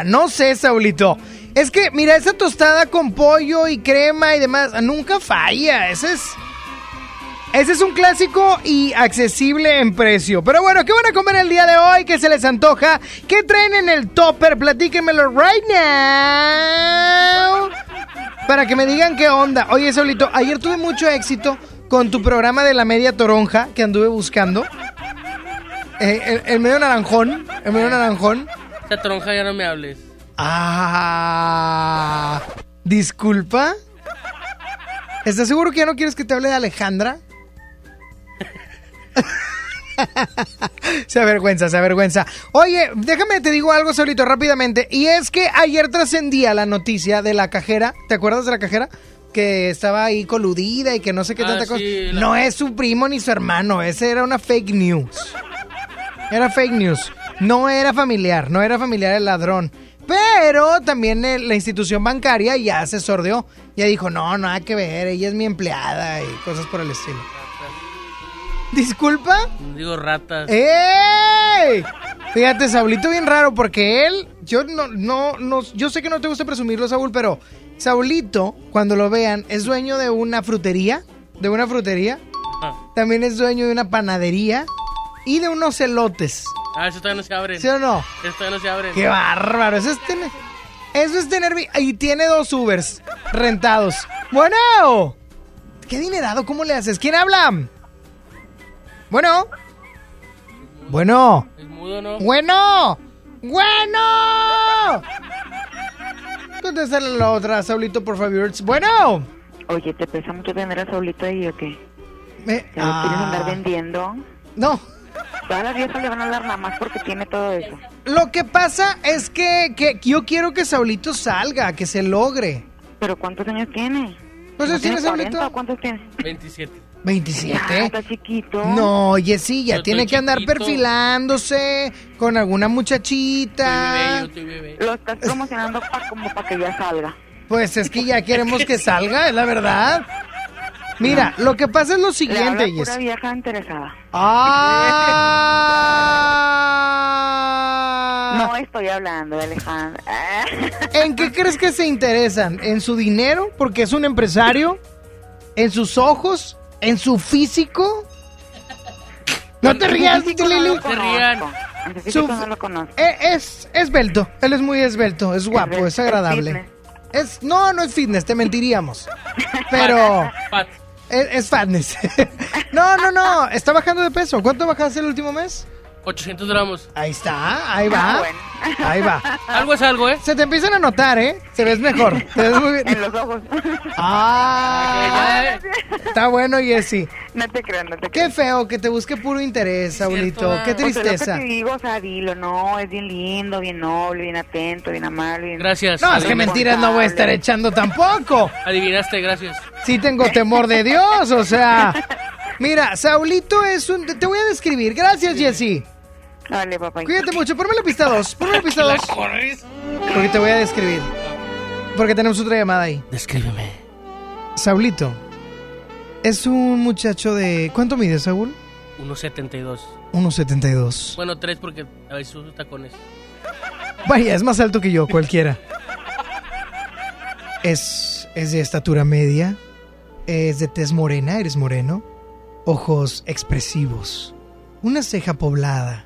No sé, Saulito. Es que, mira, esa tostada con pollo y crema y demás, nunca falla. Ese es. Ese es un clásico y accesible en precio. Pero bueno, ¿qué van a comer el día de hoy? ¿Qué se les antoja? ¿Qué traen en el topper? Platíquenmelo right now. Para que me digan qué onda. Oye, Saulito, ayer tuve mucho éxito con tu programa de la media toronja que anduve buscando. Eh, el, el medio naranjón. El medio naranjón.
Esa tronja ya no me hables.
Ah. Disculpa. ¿Estás seguro que ya no quieres que te hable de Alejandra? se avergüenza, se avergüenza. Oye, déjame te digo algo solito rápidamente. Y es que ayer trascendía la noticia de la cajera. ¿Te acuerdas de la cajera? Que estaba ahí coludida y que no sé qué
Ah,
tanta cosa.
la-
No es su primo ni su hermano. Ese era una fake news. Era fake news. No era familiar, no era familiar el ladrón. Pero también eh, la institución bancaria ya se sordeó. Ya dijo, no, nada que ver, ella es mi empleada y cosas por el estilo. ¿Disculpa?
Digo ratas.
¡Ey! Fíjate, Saulito bien raro porque él, yo no, no, no, yo sé que no te gusta presumirlo, Saúl, pero Saulito, cuando lo vean, es dueño de una frutería, de una frutería, también es dueño de una panadería y de unos elotes.
Ah, eso todavía no se abren.
¿Sí o no?
Eso todavía no se abren.
¡Qué bárbaro! Eso es tener, eso es tener, y tiene dos Ubers rentados. Bueno, qué dinerado, ¿cómo le haces? ¿Quién habla? Bueno. Bueno.
¿Es mudo no?
Bueno. Bueno. Contéstale a la otra, Saulito, por favor. Bueno.
Oye, ¿te pesa mucho tener a Saulito ahí o qué?
Me-
¿Ya lo quieres andar
Ah.
vendiendo?
No.
Todas las viejas le van a hablar nada más porque tiene todo eso.
Lo que pasa es que, que yo quiero que Saulito salga, que se logre.
¿Pero cuántos años tiene?
¿Cuántos
¿No tiene
tienes, Saulito?
40 o ¿Cuántos tiene?
27.
¿27?
Ah, está chiquito.
No, Jessy, ya
Yo
tiene
estoy
que andar
chiquito.
perfilándose con alguna muchachita.
Lo estás promocionando pa- como para que ya salga.
Pues es que ya queremos que salga, es la verdad. Mira, lo que pasa es lo
Le habla
siguiente,
pura
Jessy.
vieja interesada.
Ah.
No estoy hablando de Alejandra.
¿En qué crees que se interesan? ¿En su dinero? Porque es un empresario. ¿En sus ojos? ¿En su físico? No te rías,
no
Lili.
lo conozco. En su físico no lo conozco.
Eh, es esbelto, él es muy esbelto, es guapo, es
es
agradable. Es, no, no es fitness, te mentiríamos. Pero. Es, es. No, no, no, está bajando de peso. ¿Cuánto bajaste el último mes?
800 gramos.
Ahí está, ahí
Ah,
va.
bueno.
Ahí va.
Algo es algo, ¿eh?
Se te empiezan a notar, ¿eh? Se ves mejor. Te ves muy bien.
En los ojos.
Ah, está bueno, Jessy.
No te creo, no te creo.
Qué feo que te busque puro interés, Saulito. Qué
O sea, lo
tristeza.
que te digo, o sea, dilo, no, es bien lindo, bien noble, bien atento, bien amable. Bien
Gracias.
No, es que mentiras no voy a estar echando tampoco.
Adivinaste, gracias.
Sí tengo temor de Dios, o sea. Mira, Saulito es un... Te voy a describir. Gracias, Jessy.
Dale, papá.
Cuídate mucho. Ponme la pista 2. Ponme la pista 2. Porque te voy a describir. Porque tenemos otra llamada ahí.
Descríbeme.
Saulito es un muchacho de... ¿Cuánto mide, Saúl?
1.72.
1.72.
Bueno, 3 porque a veces uso tacones.
Vaya, es más alto que yo, cualquiera. Es, es de estatura media. Es de tez morena, eres moreno. Ojos expresivos. Una ceja poblada.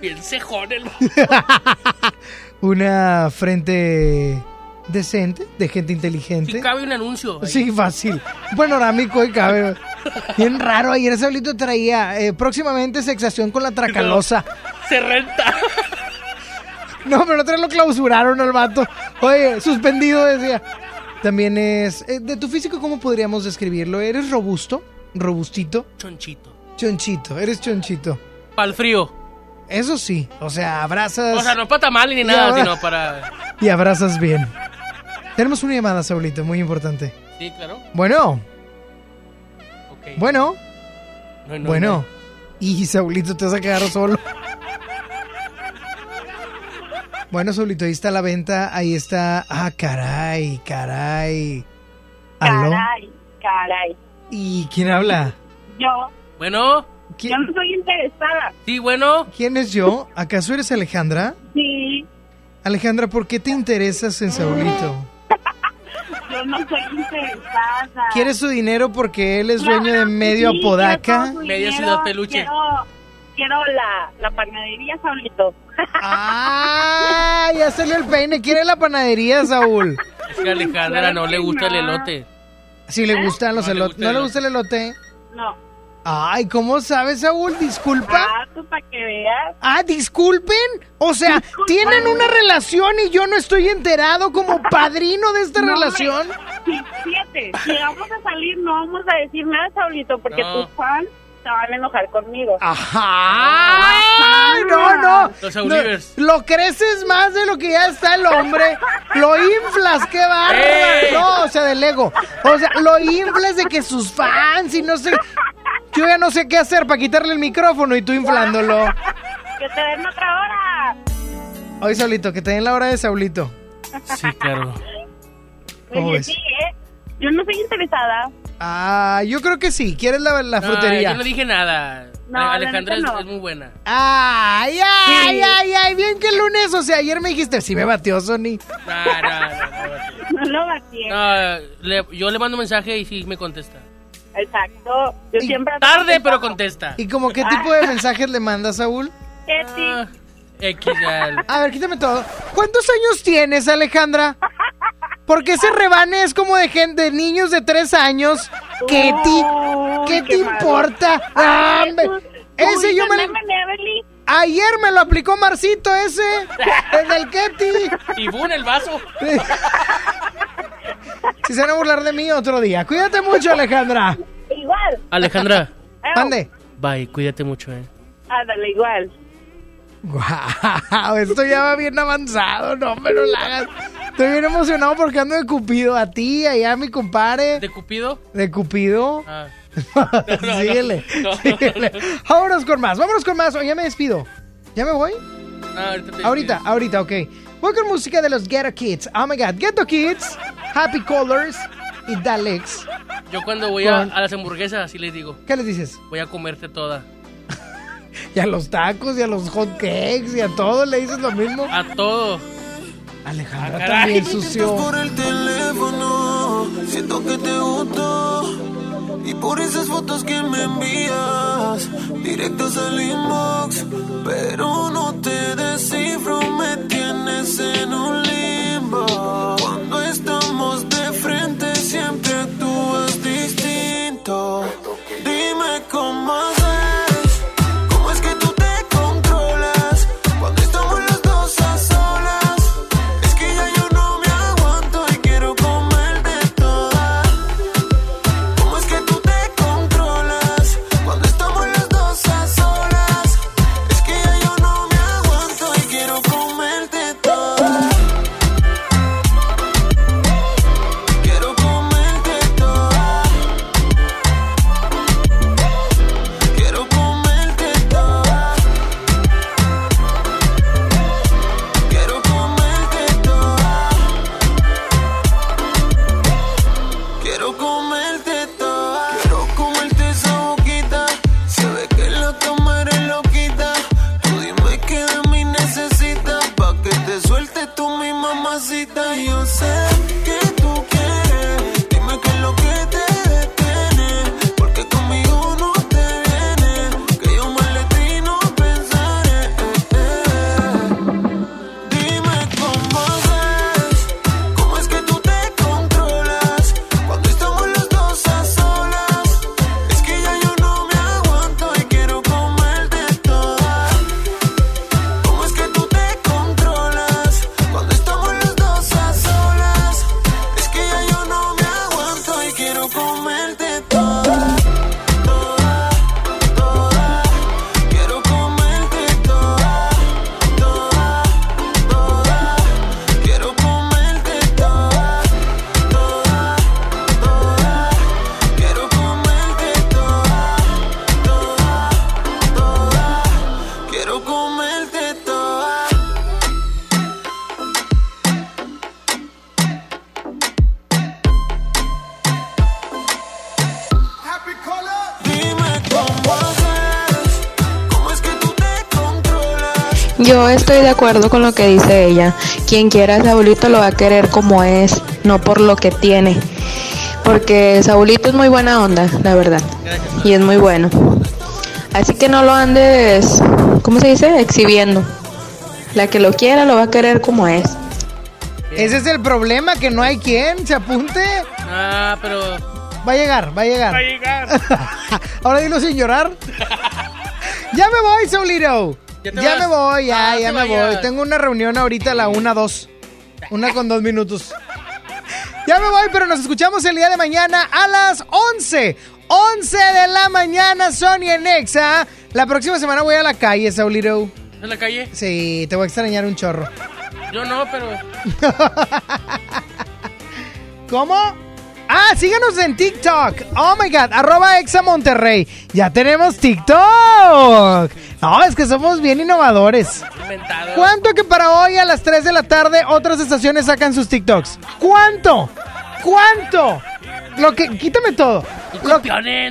Bien cejón el...
Una frente decente, de gente inteligente.
Sí, cabe un anuncio. ahí.
Sí, fácil. Panorámico y cabe. Bien raro. Ayer Saulito traía eh, próximamente sexación con la tracalosa.
Se renta.
No, pero otra vez lo clausuraron al vato. Oye, suspendido decía. También es... eh, de tu físico, ¿cómo podríamos describirlo? ¿Eres robusto? ¿Robustito?
Chonchito.
Chonchito, eres chonchito.
Para el frío.
Eso sí, o sea, abrazas...
O sea, no para tamal ni nada, sino para.
Y abrazas bien. Tenemos una llamada, Saulito, muy importante.
Sí, claro.
Bueno,
Ok.
bueno,
No, no,
bueno.
no.
Y Saulito te vas a quedar solo. Bueno, Saulito, ahí está la venta. Ahí está. Ah, caray, caray. ¿Aló?
Caray, caray.
¿Y quién habla?
Yo,
Bueno.
yo no soy interesada.
Sí, bueno.
¿Quién es yo? ¿Acaso eres Alejandra?
Sí,
Alejandra, ¿por qué te interesas en Saulito?
yo no soy interesada.
¿Quieres su dinero porque él es dueño de medio
sí,
Apodaca?
Media ciudad peluche.
Quiero, quiero la, la panadería, Saulito.
¡Ah! Ya salió el peine. ¿Quiere la panadería, Saúl?
Es que a Alejandra no le gusta el elote.
Si le gustan los
No
elotes.
gusta
¿No
el
le gusta el elote?
No.
Ay, ¿cómo sabes, Saúl? Disculpa.
Ah, tú para que veas.
Ah, disculpen. O sea, tienen una relación y yo no estoy enterado como padrino de esta
No,
relación.
hombre, sí, Fíjate, si vamos a salir no vamos a decir nada, Saulito, porque
No.
tus fans se van a enojar conmigo.
Ajá. Ay, no, no.
Los
No,
Saulivers.
Lo creces más de lo que ya está el hombre. Lo inflas, qué bárbaro. No, o sea, del ego. O sea, lo inflas de que sus fans y no sé. Yo ya no sé qué hacer para quitarle el micrófono y tú inflándolo.
Que te den otra hora.
Oye, Saulito, que te den la hora de Saulito.
Sí, claro.
¿Cómo
Oye,
ves?
sí, ¿eh? Yo no soy interesada.
Ah, yo creo que sí. ¿Quieres la, la
No,
frutería?
yo no dije nada.
No,
Alejandra
no.
es muy buena.
Ay, ay,
Sí.
ay, ay, bien que el lunes, o sea, ayer me dijiste, sí me batió Sony.
No, no, no,
No lo
no. Le- yo le mando un mensaje y sí me contesta.
Exacto. Yo
Y-
siempre...
Tarde, pero contesta.
¿Y como qué tipo de mensajes le mandas, Saúl?
Ah, X.
A ver, quítame todo. ¿Cuántos años tienes, Alejandra? Porque ese rebane es como de gente, de niños de tres años. ¿Qué, ti, ¿qué te importa?
Tú-
ese yo me... Ayer me lo aplicó Marcito ese. El del Ketty.
Y boom, el vaso.
Si se van a burlar de mí otro día. Cuídate mucho, Alejandra.
Igual.
Alejandra,
Mande.
bye, cuídate mucho, eh.
Ándale, igual.
Guau, esto ya va bien avanzado, no me lo hagas. Estoy bien emocionado porque ando de Cupido. A ti, allá a mi compadre.
¿De Cupido?
¿De Cupido?
Ah.
síguele,
no.
síguele. Vámonos con más, vámonos con más. O ya me despido. ¿Ya me voy?
Ah, ahorita te
Ahorita, ahorita, ok. Voy con música de los Ghetto Kids. Oh my god, Ghetto Kids, Happy Colors y Daleks.
Yo cuando voy a, a las hamburguesas, así les digo,
¿Qué les dices?
voy a comerte toda.
Y a los tacos, y a los hot cakes, y a todo le dices lo mismo.
A todo.
Alejandra
Ah,
también sucio.
Por el teléfono, siento que te gusto. Y por esas fotos que me envías, directas al inbox. Pero no te descifro, me tienes en un limbo. Cuando estamos de frente, siempre actúas distinto. Dime cómo Yo
estoy de acuerdo con lo que dice ella. Quien quiera a Saulito lo va a querer como es, no por lo que tiene. Porque Saulito es muy buena onda, la verdad. Y es muy bueno. Así que no lo andes, ¿cómo se dice? Exhibiendo. La que lo quiera lo va a querer como es.
Ese es el problema, que no hay quien se apunte.
Ah, pero.
Va a llegar, va a llegar.
Va a llegar.
Ahora dilo sin llorar. ya me voy, Saulito.
¿Ya te
me voy, ya,
Ah,
ya me
vayas.
voy. Tengo una reunión ahorita a la 1, 2. Una con dos minutos. Ya me voy, pero nos escuchamos el día de mañana a las 11. 11 de la mañana, Sony en Nexa. La próxima semana voy a la calle, Saulito.
¿En la calle?
Sí, te voy a extrañar un chorro.
Yo no, pero.
¿Cómo? Ah, síganos en TikTok. Oh my god, arroba Exa Monterrey. Ya tenemos TikTok. No, es que somos bien innovadores.
Inventado.
¿Cuánto que para hoy a las 3 de la tarde otras estaciones sacan sus TikToks? ¿Cuánto? ¿Cuánto? Lo que, quítame todo. Lo-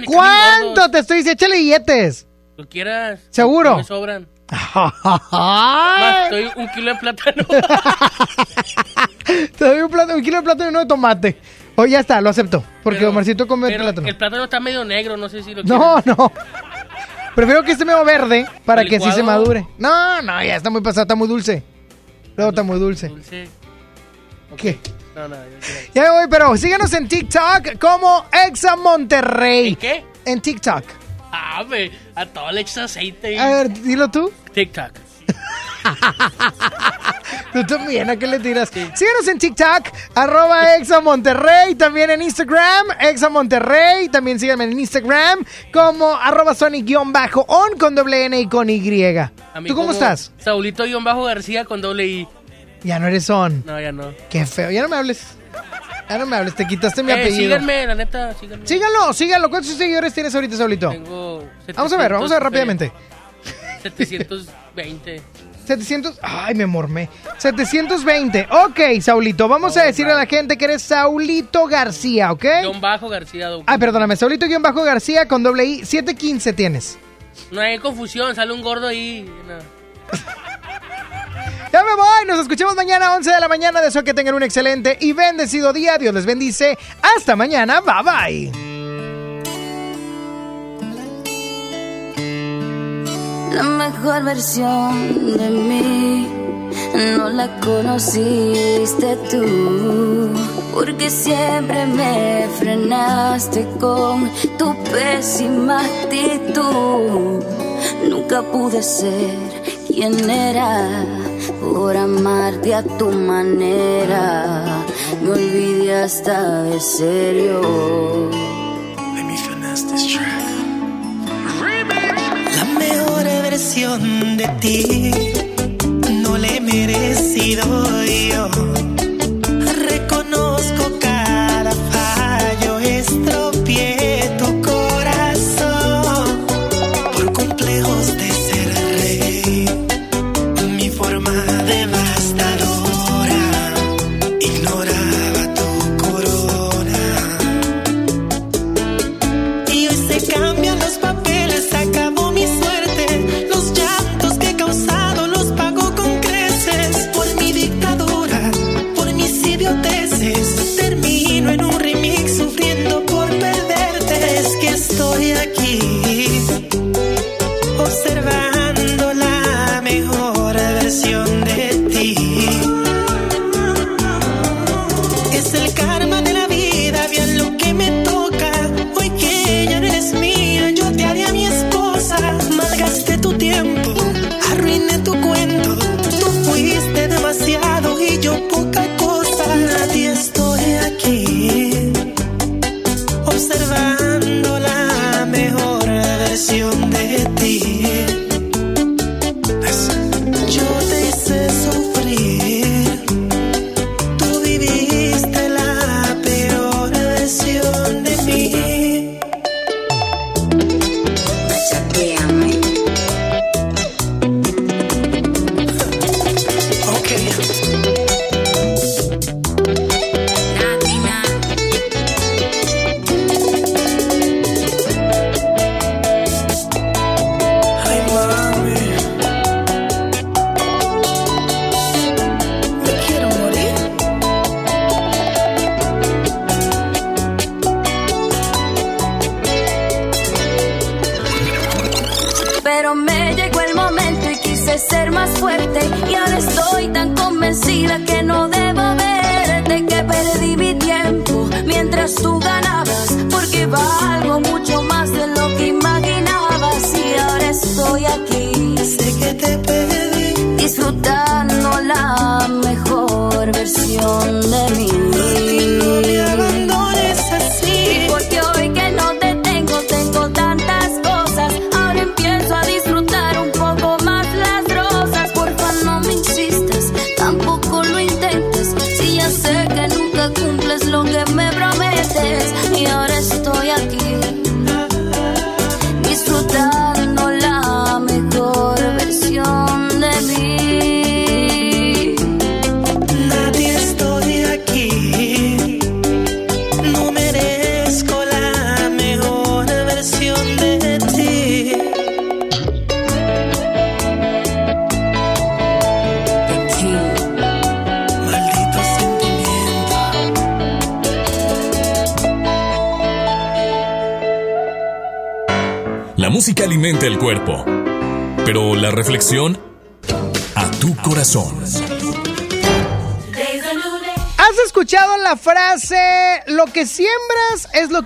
¿Cuánto te estoy diciendo? Échale billetes.
Lo quieras.
¿Seguro?
Me sobran. Más, estoy un kilo de plátano.
Te doy un, plato- un kilo de plátano y uno de tomate. Oh, ya está, lo acepto. Porque
Pero-
Omarcito come
Pero
plátano.
el plátano está medio negro, no sé si lo
No, no. Prefiero que esté medio verde para
¿El
que así se madure. No, no, ya está muy pasado, está muy dulce. Luego está muy dulce.
Dulce.
¿Qué?
No, no, yo.
Ya me voy, pero síganos en TikTok como Exa Monterrey.
¿En qué?
En TikTok.
Ah, ve, a todo le echas aceite.
A ver, dilo tú.
TikTok.
Tú también, ¿a qué le tiras? Síganos en TikTok, arroba Exa Monterrey, también en Instagram, Exa Monterrey, también síganme en Instagram como arroba Sonic-on con doble N y con Y. ¿Tú cómo estás?
Saulito-Bajo García con doble I.
Ya no eres son.
No, ya no.
Qué feo, ya no me hables. Ya no me hables, te quitaste mi
Eh,
apellido.
síganme, la neta, síganme.
Síganlo, síganlo. ¿Cuántos seguidores tienes ahorita, Saulito?
Tengo
Vamos a ver, vamos a ver
700,
rápidamente.
720.
700. Ay, me mormé. 720. Ok, Saulito. Vamos a decirle a la gente que eres Saulito García, ¿ok?
Guión bajo García.
Ay, perdóname. Saulito-Bajo García con doble I. 715 tienes.
No hay confusión, sale un gordo ahí. no.
Ya me voy. Nos escuchamos mañana a 11 de la mañana. Deseo que tengan un excelente y bendecido día. Dios les bendice. Hasta mañana. Bye bye.
La mejor versión de mí no la conociste tú, porque siempre me frenaste con tu pésima actitud. Nunca pude ser quien era por amarte a tu manera. Me olvidé hasta de serio.
Let me this track. Versión de ti no la he merecido yo.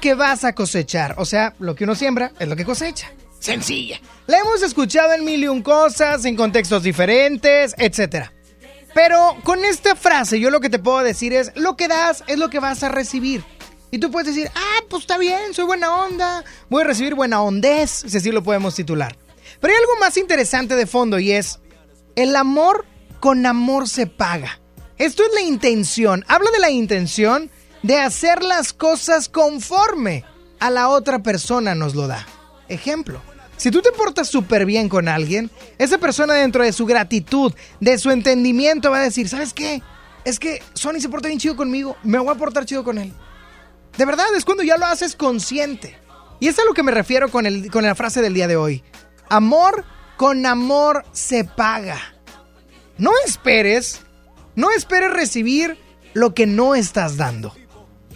Que
vas a cosechar? O sea, lo que uno siembra es lo que cosecha. Sencilla. La hemos escuchado en mil y un cosas, en contextos diferentes, etc. Pero con esta frase yo lo que te puedo decir es, lo que das es lo que vas a recibir. Y tú puedes decir, ah, pues está bien, soy buena onda, voy a recibir buena ondez, si así lo podemos titular. Pero hay algo más interesante de fondo y es, el amor con amor se paga. Esto es la intención, habla de la intención de hacer las cosas conforme a la otra persona nos lo da. Ejemplo, si tú te portas súper bien con alguien, esa persona dentro de su gratitud, de su entendimiento va a decir, ¿sabes qué? Es que Sony se porta bien chido conmigo, me voy a portar chido con él. De verdad, es cuando ya lo haces consciente. Y es a lo que me refiero con, el, con la frase del día de hoy. Amor con amor se paga. No esperes, no esperes recibir lo que no estás dando.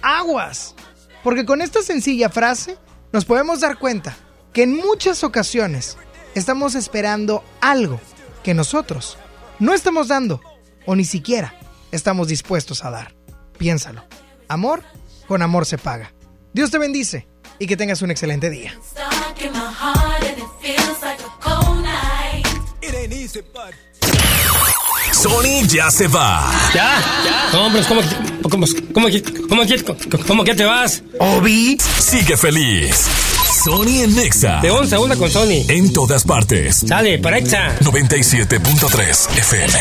Aguas. Porque con esta sencilla frase nos podemos dar cuenta que en muchas ocasiones estamos esperando algo que nosotros no estamos dando o ni siquiera estamos dispuestos a dar. Piénsalo. Amor con amor se paga. Dios te bendice y que tengas un excelente día.
It.
Sony ya se va.
¿Ya? ¿Ya? No, hombre, ¿cómo, cómo, cómo, cómo, cómo, cómo que te vas?
Obi sigue feliz. Sony en Nexa.
De 11 a 1 con Sony.
En todas partes.
Sale, para Exa.
97.3 FM.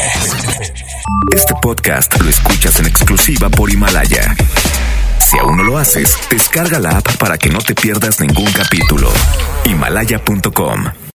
Este podcast lo escuchas en exclusiva por Himalaya. Si aún no lo haces, descarga la app para que no te pierdas ningún capítulo. Himalaya.com